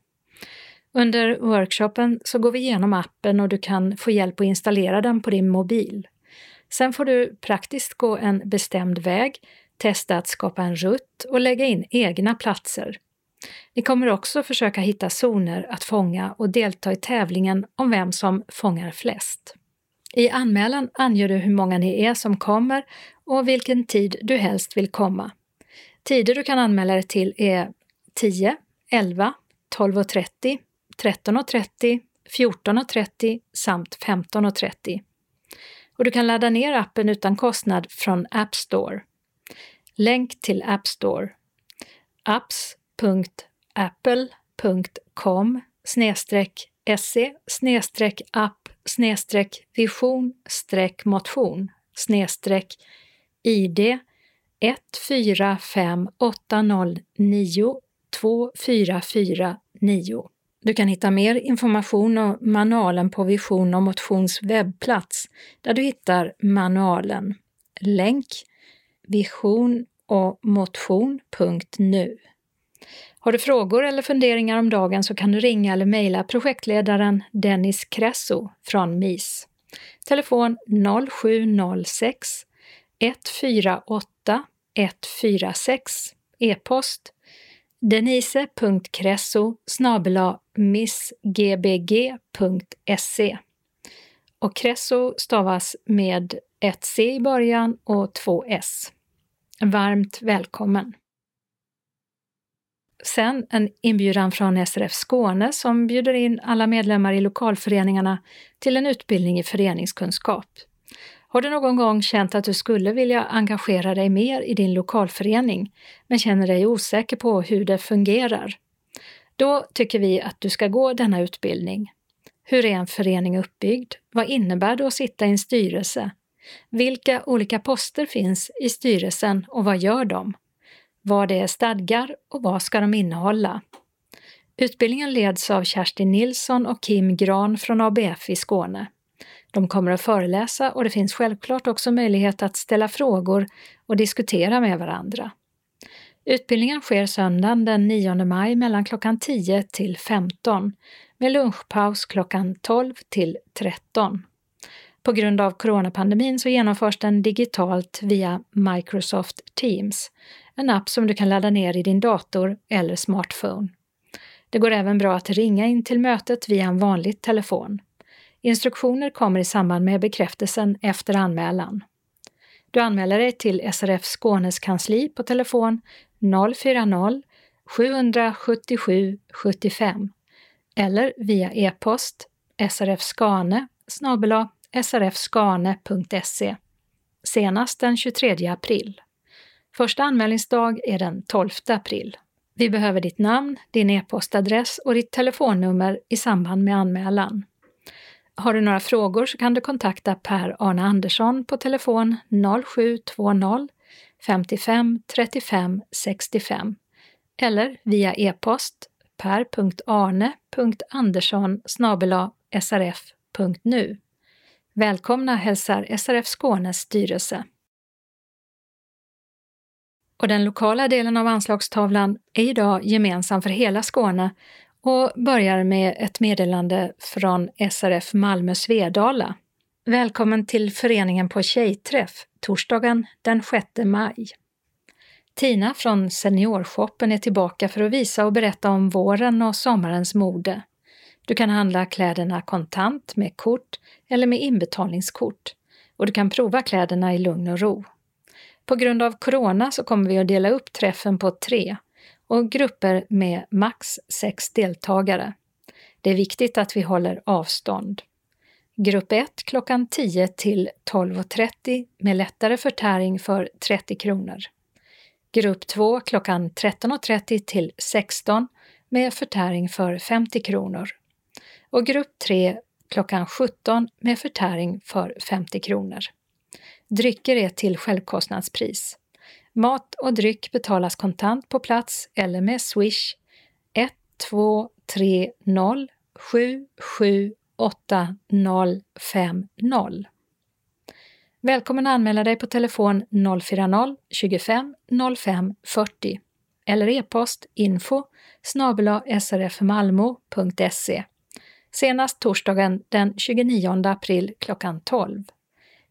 Under workshopen så går vi igenom appen och du kan få hjälp att installera den på din mobil. Sen får du praktiskt gå en bestämd väg, testa att skapa en rutt och lägga in egna platser. Ni kommer också försöka hitta zoner att fånga och delta i tävlingen om vem som fångar flest. I anmälan anger du hur många ni är som kommer och vilken tid du helst vill komma. Tider du kan anmäla dig till är 10, 11, 12.30, 13.30, 14.30 samt 15.30. Och du kan ladda ner appen utan kostnad från App Store. Länk till App Store. apps.apple.com se app vision motion id 145809 2449. Du kan hitta mer information om manualen på Vision och Motions webbplats där du hittar manualen. Länk vision och motion.nu. Har du frågor eller funderingar om dagen så kan du ringa eller mejla projektledaren Dennis Kresso från MIS. Telefon 0706 148 146 E-post denise.kresso missgbg.se och Kresso stavas med ett C i början och två S. Varmt välkommen! Sen en inbjudan från SRF Skåne som bjuder in alla medlemmar i lokalföreningarna till en utbildning i föreningskunskap. Har du någon gång känt att du skulle vilja engagera dig mer i din lokalförening men känner dig osäker på hur det fungerar? Då tycker vi att du ska gå denna utbildning. Hur är en förening uppbyggd? Vad innebär det att sitta i en styrelse? Vilka olika poster finns i styrelsen och vad gör de? Vad är stadgar och vad ska de innehålla? Utbildningen leds av Kerstin Nilsson och Kim Gran från ABF i Skåne. De kommer att föreläsa och det finns självklart också möjlighet att ställa frågor och diskutera med varandra. Utbildningen sker söndagen den 9 maj mellan klockan 10 till 15 med lunchpaus klockan 12 till 13. På grund av coronapandemin så genomförs den digitalt via Microsoft Teams, en app som du kan ladda ner i din dator eller smartphone. Det går även bra att ringa in till mötet via en vanlig telefon. Instruktioner kommer i samband med bekräftelsen efter anmälan. Du anmäler dig till SRF Skånes kansli på telefon 040-777 75 eller via e-post srfskane srfskane.se senast den 23 april. Första anmälningsdag är den 12 april. Vi behöver ditt namn, din e-postadress och ditt telefonnummer i samband med anmälan. Har du några frågor så kan du kontakta Per-Arne Andersson på telefon 0720 55 35 65 eller via e-post per.arne.andersson srf.nu. Välkomna hälsar SRF Skånes styrelse. Och den lokala delen av anslagstavlan är idag gemensam för hela Skåne och börjar med ett meddelande från SRF Malmö Svedala. Välkommen till föreningen på tjejträff torsdagen den 6 maj. Tina från Seniorshoppen är tillbaka för att visa och berätta om våren och sommarens mode. Du kan handla kläderna kontant med kort eller med inbetalningskort och du kan prova kläderna i lugn och ro. På grund av corona så kommer vi att dela upp träffen på tre och grupper med max sex deltagare. Det är viktigt att vi håller avstånd. Grupp 1 klockan 10 till 12.30 med lättare förtäring för 30 kronor. Grupp 2 klockan 13.30 till 16 med förtäring för 50 kronor. Och grupp 3 klockan 17 med förtäring för 50 kronor. Drycker är till självkostnadspris. Mat och dryck betalas kontant på plats eller med Swish 1230 778050. Välkommen att anmäla dig på telefon 040-25 05 40 eller e-post info srfmalmo.se senast torsdagen den 29 april klockan 12.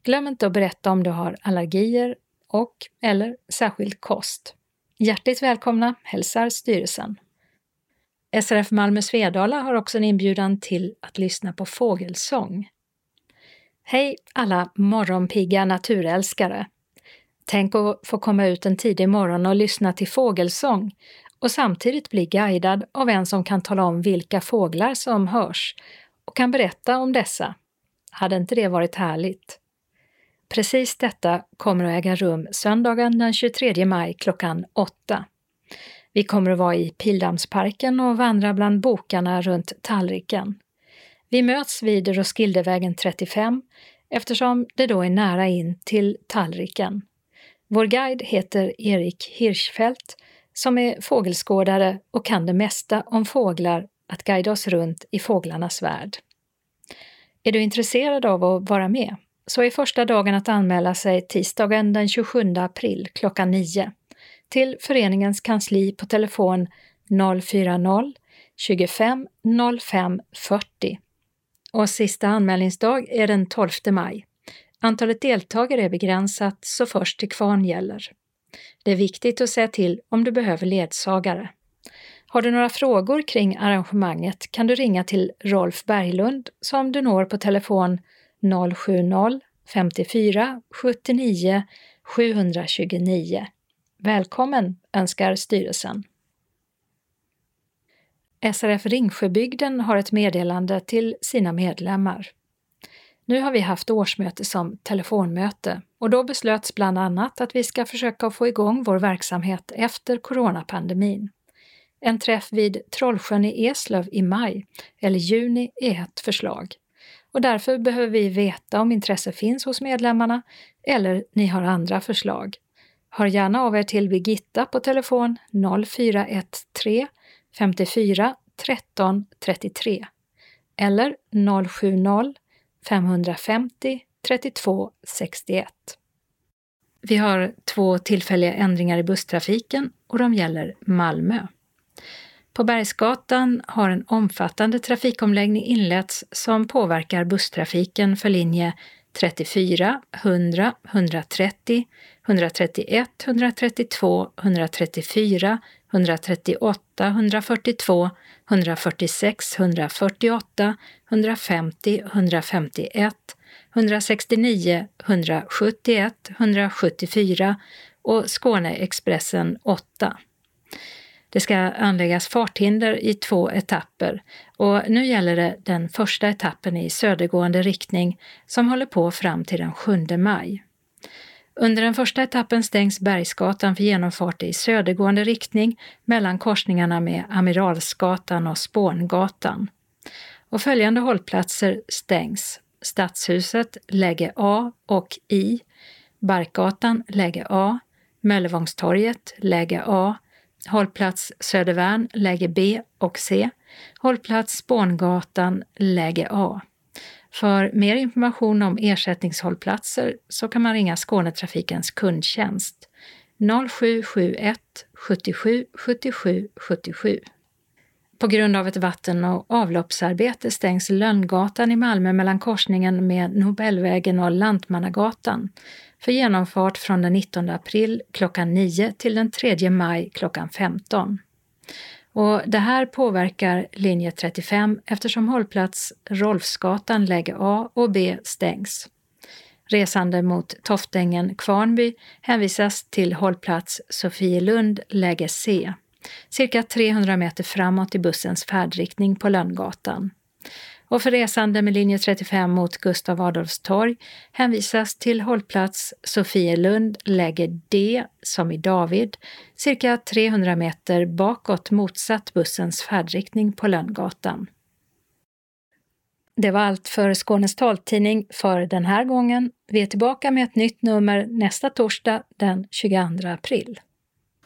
Glöm inte att berätta om du har allergier och eller särskild kost. Hjärtligt välkomna hälsar styrelsen. SRF Malmö Svedala har också en inbjudan till att lyssna på fågelsång. Hej alla morgonpigga naturälskare! Tänk att få komma ut en tidig morgon och lyssna till fågelsång och samtidigt bli guidad av en som kan tala om vilka fåglar som hörs och kan berätta om dessa. Hade inte det varit härligt? Precis detta kommer att äga rum söndagen den 23 maj klockan 8. Vi kommer att vara i Pildammsparken och vandra bland bokarna runt tallriken. Vi möts vid Roskildevägen 35 eftersom det då är nära in till tallriken. Vår guide heter Erik Hirschfeldt som är fågelskådare och kan det mesta om fåglar att guida oss runt i fåglarnas värld. Är du intresserad av att vara med så är första dagen att anmäla sig tisdagen den 27 april klockan 9 till föreningens kansli på telefon 040 25 05 40. Och sista anmälningsdag är den 12 maj. Antalet deltagare är begränsat så först till kvarn gäller. Det är viktigt att säga till om du behöver ledsagare. Har du några frågor kring arrangemanget kan du ringa till Rolf Berglund som du når på telefon 070 54 79 729. Välkommen önskar styrelsen. SRF Ringsjöbygden har ett meddelande till sina medlemmar. Nu har vi haft årsmöte som telefonmöte och då beslöts bland annat att vi ska försöka få igång vår verksamhet efter coronapandemin. En träff vid Trollsjön i Eslöv i maj eller juni är ett förslag. Och därför behöver vi veta om intresse finns hos medlemmarna eller ni har andra förslag. Hör gärna av er till Birgitta på telefon 0413 54 13 33 eller 070 550 32 61. Vi har två tillfälliga ändringar i busstrafiken och de gäller Malmö. På Bergsgatan har en omfattande trafikomläggning inletts som påverkar busstrafiken för linje 34, 100, 130, 131, 132, 134, 138, 142, 146, 148, 150, 151, 169, 171, 174 och Skåneexpressen 8. Det ska anläggas farthinder i två etapper och nu gäller det den första etappen i södergående riktning som håller på fram till den 7 maj. Under den första etappen stängs Bergsgatan för genomfart i södergående riktning mellan korsningarna med Amiralsgatan och Spångatan. Och följande hållplatser stängs. Stadshuset, läge A och I, Barkgatan, läge A, Möllevångstorget, läge A, hållplats Södervärn, läge B och C, hållplats Spångatan, läge A. För mer information om ersättningshållplatser så kan man ringa Skånetrafikens kundtjänst 0771 77 77 77. På grund av ett vatten och avloppsarbete stängs Lönngatan i Malmö mellan korsningen med Nobelvägen och Lantmannagatan för genomfart från den 19 april klockan 9 till den 3 maj klockan 15. Och det här påverkar linje 35 eftersom hållplats Rolfsgatan läge A och B stängs. Resande mot Toftängen Kvarnby hänvisas till hållplats Sofielund läge C, cirka 300 meter framåt i bussens färdriktning på Lönngatan och för resande med linje 35 mot Gustav Adolfs torg hänvisas till hållplats Sofielund, läge D, som i David, cirka 300 meter bakåt motsatt bussens färdriktning på Lönngatan. Det var allt för Skånes taltidning för den här gången. Vi är tillbaka med ett nytt nummer nästa torsdag den 22 april.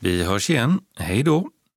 Vi hörs igen. Hej då!